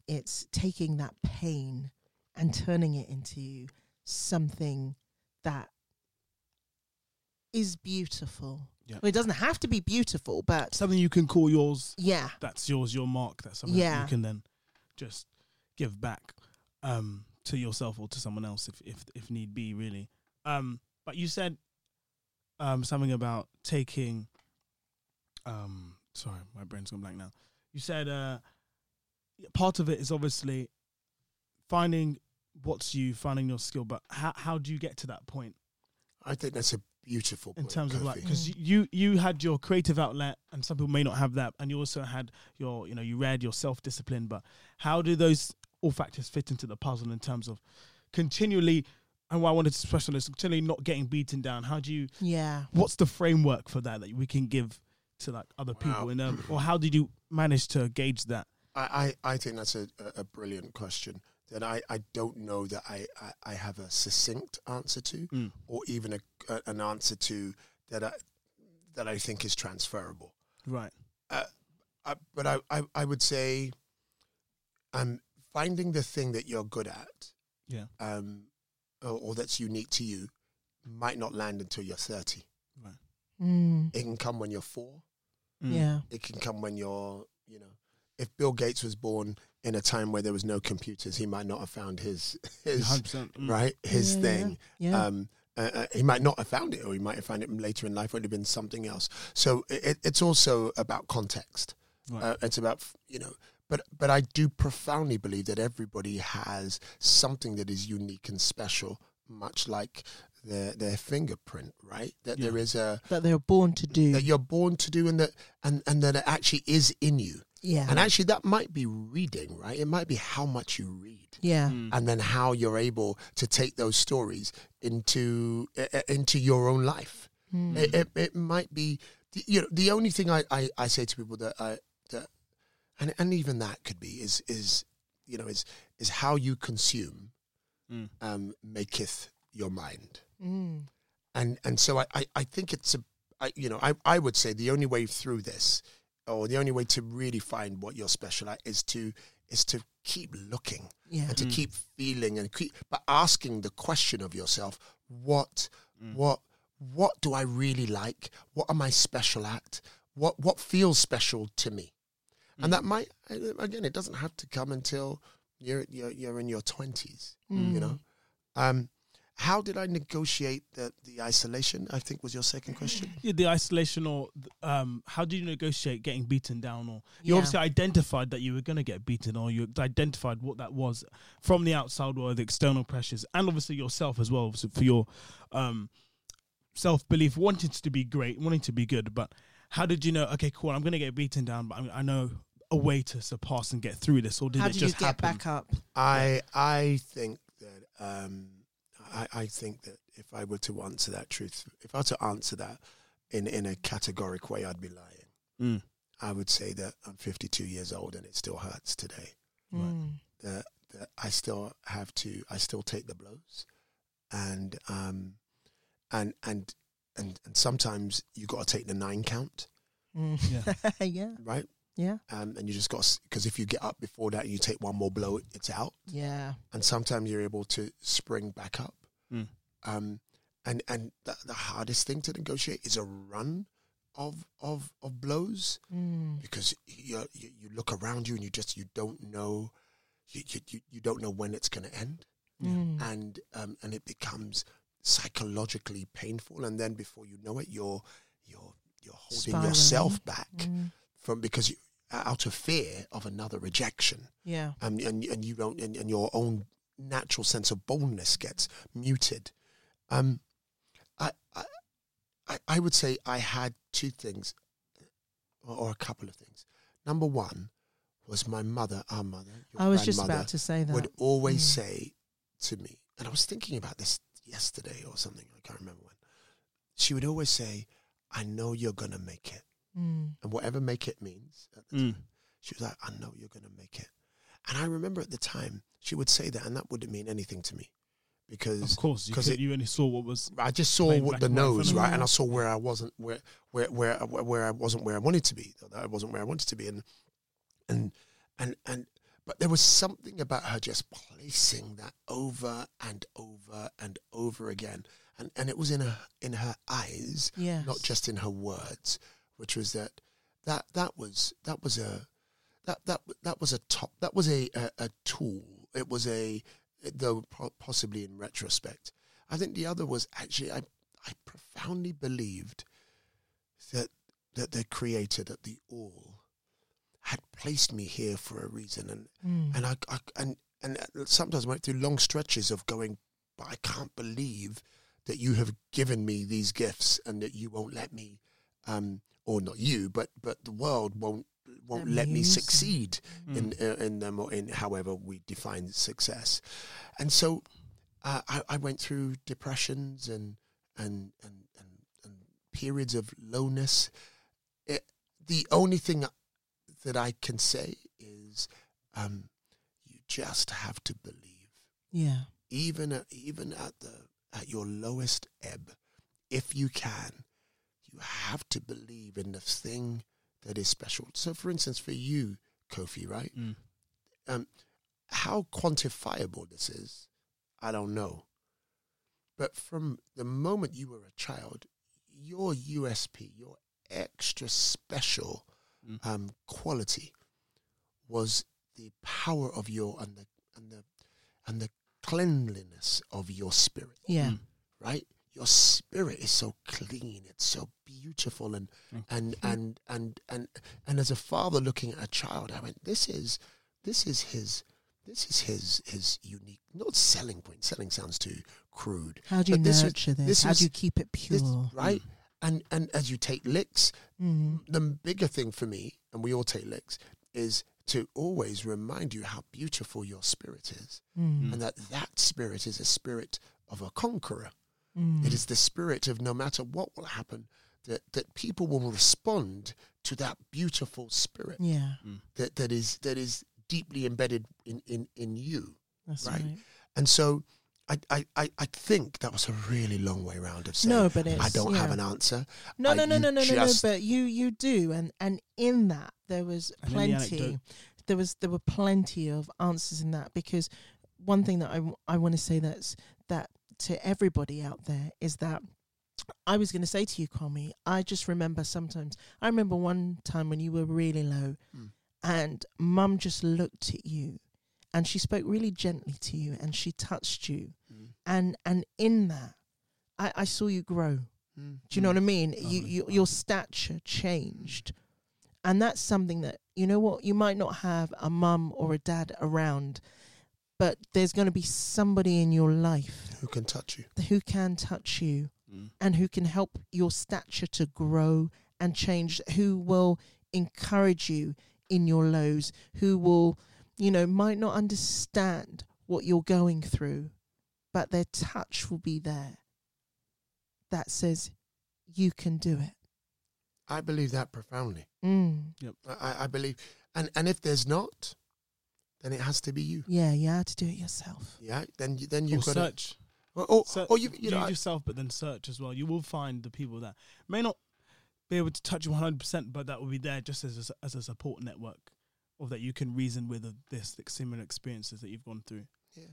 [SPEAKER 1] it's taking that pain and turning it into something that is beautiful
[SPEAKER 2] Yeah.
[SPEAKER 1] well, it doesn't have to be beautiful but
[SPEAKER 2] Something you can call yours.
[SPEAKER 1] yeah
[SPEAKER 2] That's yours, your mark. That's something that you can then just give back um, to yourself or to someone else if if if need be, really. Um, but you said um, something about taking. Um, sorry, my brain's gone blank now. You said uh, part of it is obviously finding what's you, finding your skill, but how how do you get to that point?
[SPEAKER 3] I think that's a beautiful
[SPEAKER 2] in terms of like
[SPEAKER 3] Kofi.
[SPEAKER 2] because you you had your creative outlet and some people may not have that and you also had your you know you read your self-discipline but how do those all factors fit into the puzzle in terms of continually and what i wanted to stress on is continually not getting beaten down how do you
[SPEAKER 1] Yeah.
[SPEAKER 2] what's the framework for that that we can give to like other people
[SPEAKER 3] Wow.
[SPEAKER 2] in um, or how did you manage to gauge that
[SPEAKER 3] I, I, I think that's a, a, a brilliant question that I, I don't know that I, I, I have a succinct answer to
[SPEAKER 2] Mm.
[SPEAKER 3] or even a, a, an answer to that I, that I think is transferable.
[SPEAKER 2] right
[SPEAKER 3] I, but I, I, I would say um, finding the thing that you're good at
[SPEAKER 2] yeah
[SPEAKER 3] um, or, or that's unique to you might not land until you're 30.
[SPEAKER 1] Mm.
[SPEAKER 3] It can come when you're four.
[SPEAKER 2] Mm.
[SPEAKER 1] Yeah.
[SPEAKER 3] It can come when you're, you know, if Bill Gates was born in a time where there was no computers, he might not have found his, his
[SPEAKER 2] 100% mm.
[SPEAKER 3] right, his
[SPEAKER 1] Yeah,
[SPEAKER 3] thing.
[SPEAKER 1] Yeah.
[SPEAKER 3] Um, uh, uh, he might not have found it, or he might have found it later in life. It would have been something else. So it, it's also about context.
[SPEAKER 2] Right.
[SPEAKER 3] Uh, it's about you know, but but I do profoundly believe that everybody has something that is unique and special, much like their their fingerprint, right? That there
[SPEAKER 2] Yeah.
[SPEAKER 3] is a
[SPEAKER 1] that they're born to do.
[SPEAKER 3] that you're born to do, and that and and that it actually is in you.
[SPEAKER 1] Yeah.
[SPEAKER 3] And actually, that might be reading, right? It might be how much you read
[SPEAKER 1] yeah.
[SPEAKER 2] Mm.
[SPEAKER 3] and then how you're able to take those stories into uh, into your own life.
[SPEAKER 1] Mm.
[SPEAKER 3] It, it, it might be you know the only thing I, I, I say to people that I that and and even that could be is is you know is is how you consume
[SPEAKER 2] Mm.
[SPEAKER 3] um, maketh your mind
[SPEAKER 1] Mm.
[SPEAKER 3] and and so I, I, I think it's a I, you know I, I would say the only way through this or the only way to really find what you're special at is to is to keep looking
[SPEAKER 1] Yeah.
[SPEAKER 3] and to
[SPEAKER 2] Mm.
[SPEAKER 3] keep feeling and keep but asking the question of yourself what
[SPEAKER 2] Mm.
[SPEAKER 3] what what do I really like what am I special at what what feels special to me
[SPEAKER 2] Mm.
[SPEAKER 3] and that might again it doesn't have to come until you're you're, you're in your 20s
[SPEAKER 1] Mm.
[SPEAKER 3] you know um how did I negotiate the the isolation I think was your second question
[SPEAKER 2] Yeah, the isolation or um, how do you negotiate getting beaten down or you
[SPEAKER 1] Yeah.
[SPEAKER 2] obviously identified that you were going to get beaten or you identified what that was from the outside or the external pressures and obviously yourself as well so for your um, self-belief wanting to be great wanting to be good but how did you know okay cool i'm going to get beaten down but I, I know a way to surpass and get through this or did
[SPEAKER 1] How
[SPEAKER 2] it
[SPEAKER 1] did you
[SPEAKER 2] just
[SPEAKER 1] get
[SPEAKER 2] happen
[SPEAKER 1] back up?
[SPEAKER 3] I I think that um, I, I think that if I were to answer that truth, if I were to answer that in in a categoric way, I'd be lying.
[SPEAKER 2] Mm.
[SPEAKER 3] I would say that I'm 52 years old and it still hurts today.
[SPEAKER 1] Mm.
[SPEAKER 3] That that I still have to, I still take the blows, and um, and and and and sometimes you got to take the nine count,
[SPEAKER 1] Mm.
[SPEAKER 2] Yeah.
[SPEAKER 1] yeah.
[SPEAKER 3] right?
[SPEAKER 1] Yeah.
[SPEAKER 3] Um, and you just got because if you get up before that and you take one more blow, it's out.
[SPEAKER 1] Yeah.
[SPEAKER 3] and sometimes you're able to spring back up.
[SPEAKER 2] Mm.
[SPEAKER 3] Um, and and the, the hardest thing to negotiate is a run of of of blows
[SPEAKER 1] Mm.
[SPEAKER 3] because you you, you look around you and you just you don't know you you, you- you don't know when it's going to end
[SPEAKER 1] Mm.
[SPEAKER 3] and um, and it becomes psychologically painful and then before you know it you're you're you're holding
[SPEAKER 1] Spiraling.
[SPEAKER 3] yourself back
[SPEAKER 1] Mm.
[SPEAKER 3] from because you out of fear of another rejection
[SPEAKER 1] Yeah.
[SPEAKER 3] um, and and you don't and, and your own natural sense of boldness gets muted. Um, I, I I I would say I had two things, or, or a couple of things. Number one was my mother, our mother, your
[SPEAKER 1] I was just about to say that.
[SPEAKER 3] would always
[SPEAKER 1] Mm.
[SPEAKER 3] say to me, and I was thinking about this yesterday or something. I can't remember when. She would always say, "I know you're gonna make it."
[SPEAKER 1] Mm.
[SPEAKER 3] and whatever make it means at the
[SPEAKER 2] Mm.
[SPEAKER 3] time, she was like, I know you're going to make it. And I remember at the time, she would say that, and that wouldn't mean anything to me because
[SPEAKER 2] of course you,
[SPEAKER 3] 'cause
[SPEAKER 2] could,
[SPEAKER 3] it-
[SPEAKER 2] you only saw what was
[SPEAKER 3] I just saw what the
[SPEAKER 2] and white in
[SPEAKER 3] nose, right? And. I saw where I wasn't, where, where, where, where I wasn't where I wanted to be. That I wasn't where I wanted to be. And, and, and, and, but there was something about her just placing that over and over and over again. And, and it was in her, in her eyes
[SPEAKER 1] Yes.
[SPEAKER 3] not just in her words, which was that that that was that was a that that that was a top that was a a, a tool. It was a though possibly in retrospect, I think the other was actually I I profoundly believed that that the Creator, that the All, had placed me here for a reason, and
[SPEAKER 1] Mm.
[SPEAKER 3] and I, I and and sometimes went through long stretches of going, but I can't believe that you have given me these gifts and that you won't let me, um, or not you, but but the world won't won't
[SPEAKER 1] Let
[SPEAKER 3] let
[SPEAKER 1] me
[SPEAKER 3] me succeed
[SPEAKER 2] Mm.
[SPEAKER 3] in uh, in them or in however we define success. And so uh, I, I went through depressions and and and and, and periods of lowness. It, the only thing that I can say is um, you just have to believe,
[SPEAKER 1] Yeah.
[SPEAKER 3] even at, even at the at your lowest ebb, if you can, you have to believe in the thing that is special. So, for instance, for you, Kofi, right?
[SPEAKER 2] Mm.
[SPEAKER 3] um, how quantifiable this is, I don't know. But from the moment you were a child, your USP, your extra special
[SPEAKER 2] Mm.
[SPEAKER 3] um, quality, was the power of your and the and the and the cleanliness of your spirit.
[SPEAKER 1] Yeah.
[SPEAKER 3] Right, your spirit is so clean, it's so beautiful, and and and and and and as a father looking at a child, I went, this is this is his this is his his unique not selling point. Selling sounds too crude,
[SPEAKER 1] How do you
[SPEAKER 3] But this is-
[SPEAKER 1] nurture this?
[SPEAKER 3] this
[SPEAKER 1] How
[SPEAKER 3] was-
[SPEAKER 1] do you keep it pure?
[SPEAKER 3] This- right? And and as you take licks,
[SPEAKER 1] Mm.
[SPEAKER 3] the bigger thing for me, and we all take licks, is to always remind you how beautiful your spirit is,
[SPEAKER 1] Mm.
[SPEAKER 3] and that that spirit is a spirit of a conqueror.
[SPEAKER 1] Mm.
[SPEAKER 3] It is the spirit of no matter what will happen, that that people will respond to that beautiful spirit
[SPEAKER 1] Yeah.
[SPEAKER 3] that, that is that is deeply embedded in, in, in you.
[SPEAKER 1] That's
[SPEAKER 3] Right.
[SPEAKER 1] right.
[SPEAKER 3] And so I, I, I, I think that was a really long way round of saying
[SPEAKER 1] No, but it's
[SPEAKER 3] I don't have an answer.
[SPEAKER 1] No,
[SPEAKER 3] I-
[SPEAKER 1] no, no, no, no, no, no. But you, you do, and and in that there was
[SPEAKER 2] And in the
[SPEAKER 1] plenty. There was there were plenty of answers in that because one thing that I, I want to say that's that to everybody out there is that I was going to say to you, Kwame. I just remember sometimes. I remember one time when you were really low,
[SPEAKER 3] Mm.
[SPEAKER 1] and Mum just looked at you, and she spoke really gently to you, and she touched you,
[SPEAKER 3] Mm.
[SPEAKER 1] and and in that, I, I saw you grow.
[SPEAKER 3] Mm.
[SPEAKER 1] Do you know what I mean? You, you, your stature changed. And that's something that, you know what, you might not have a mum or a dad around, but there's going to be somebody in your life
[SPEAKER 3] Who can touch you?
[SPEAKER 1] who can touch you
[SPEAKER 2] Mm.
[SPEAKER 1] and who can help your stature to grow and change, who will encourage you in your lows, who will, you know, might not understand what you're going through, but their touch will be there that says, you can do it.
[SPEAKER 3] I believe that profoundly.
[SPEAKER 1] Mm.
[SPEAKER 3] I, I believe, and, and if there's not, then it has to be you.
[SPEAKER 1] Yeah, you have to do it yourself.
[SPEAKER 3] Yeah, then you, then you've got to,
[SPEAKER 2] search.
[SPEAKER 3] or, or, or you, you know, I-
[SPEAKER 2] yourself, but then search as well. You will find the people that may not be able to touch you 100%, but that will be there just as a, as a support network or that you can reason with of this like, similar experiences that you've gone through.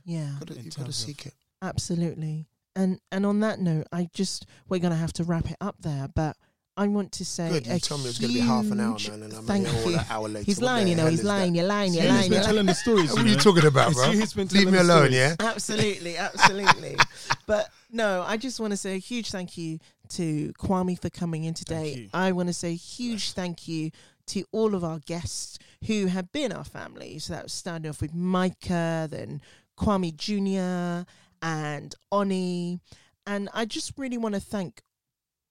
[SPEAKER 1] Yeah,
[SPEAKER 3] gotta, you've got to seek it.
[SPEAKER 1] absolutely. And and on that note, I just we're going to have to wrap it up there, but I want to say
[SPEAKER 3] Good, you told me it was going to be half an hour, man, and I'm
[SPEAKER 1] thank
[SPEAKER 3] here all
[SPEAKER 1] you.
[SPEAKER 3] an hour later.
[SPEAKER 1] He's lying, you know. He's lying. You're lying. You're lying.
[SPEAKER 2] you
[SPEAKER 1] You're
[SPEAKER 2] telling the stories.
[SPEAKER 3] What are
[SPEAKER 2] you
[SPEAKER 3] talking about, bro?
[SPEAKER 2] you who's been
[SPEAKER 3] Leave me alone, yeah?
[SPEAKER 1] absolutely, absolutely. but no, I just want to say a huge thank you to Kwame for coming in today. I want to say a huge thank you to all of our guests who have been our family. So that was starting off with Micah, then Kwame Jr. and Oni. And I just really want to thank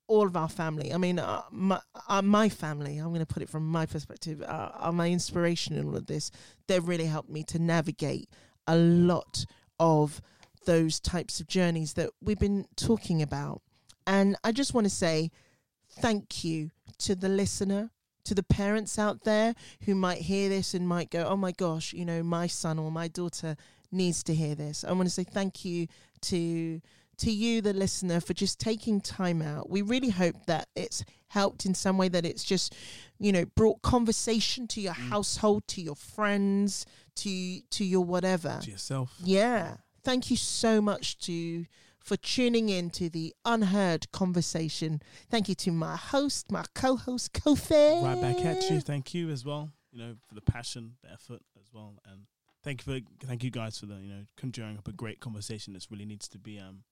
[SPEAKER 1] all of our family. I mean, uh, my, uh, my family, I'm going to put it from my perspective, uh, are my inspiration in all of this. They've really helped me to navigate a lot of those types of journeys that we've been talking about. And I just want to say thank you to the listener, to the parents out there who might hear this and might go, oh my gosh, you know, my son or my daughter needs to hear this. I want to say thank you to to you the listener for just taking time out. We really hope that it's helped in some way that it's just, you know, brought conversation to your household, to your friends, to to your whatever.
[SPEAKER 2] To yourself.
[SPEAKER 1] Yeah. Thank you so much to for tuning in to the unheard conversation. Thank you to my host, my co-host, Kofi.
[SPEAKER 2] Right back at you. Thank you as well. You know for the passion, the effort as well, and thank you for thank you guys for the you know conjuring up a great conversation that really needs to be um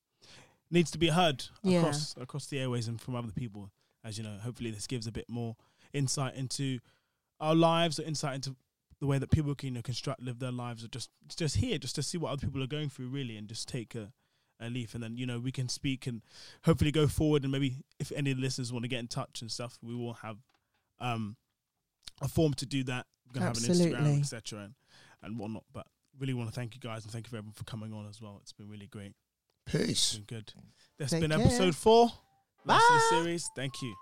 [SPEAKER 2] needs to be heard
[SPEAKER 1] Yeah.
[SPEAKER 2] across across the airways and from other people. As you know, hopefully this gives a bit more insight into our lives, or insight into the way that people can you know construct live their lives, or just just here, just to see what other people are going through, really, and just take a a leaf, and then you know we can speak and hopefully go forward. And maybe if any of the listeners want to get in touch and stuff, we will have um, a form to do that. We're gonna have an
[SPEAKER 1] Absolutely.
[SPEAKER 2] Instagram, etc. And, and whatnot. But really want to thank you guys and thank you for everyone for coming on as well. It's been really great.
[SPEAKER 3] Peace.
[SPEAKER 2] Been good. That's
[SPEAKER 1] Take
[SPEAKER 2] been
[SPEAKER 1] care.
[SPEAKER 2] episode four. Last of
[SPEAKER 1] Bye.
[SPEAKER 2] the series. Thank you.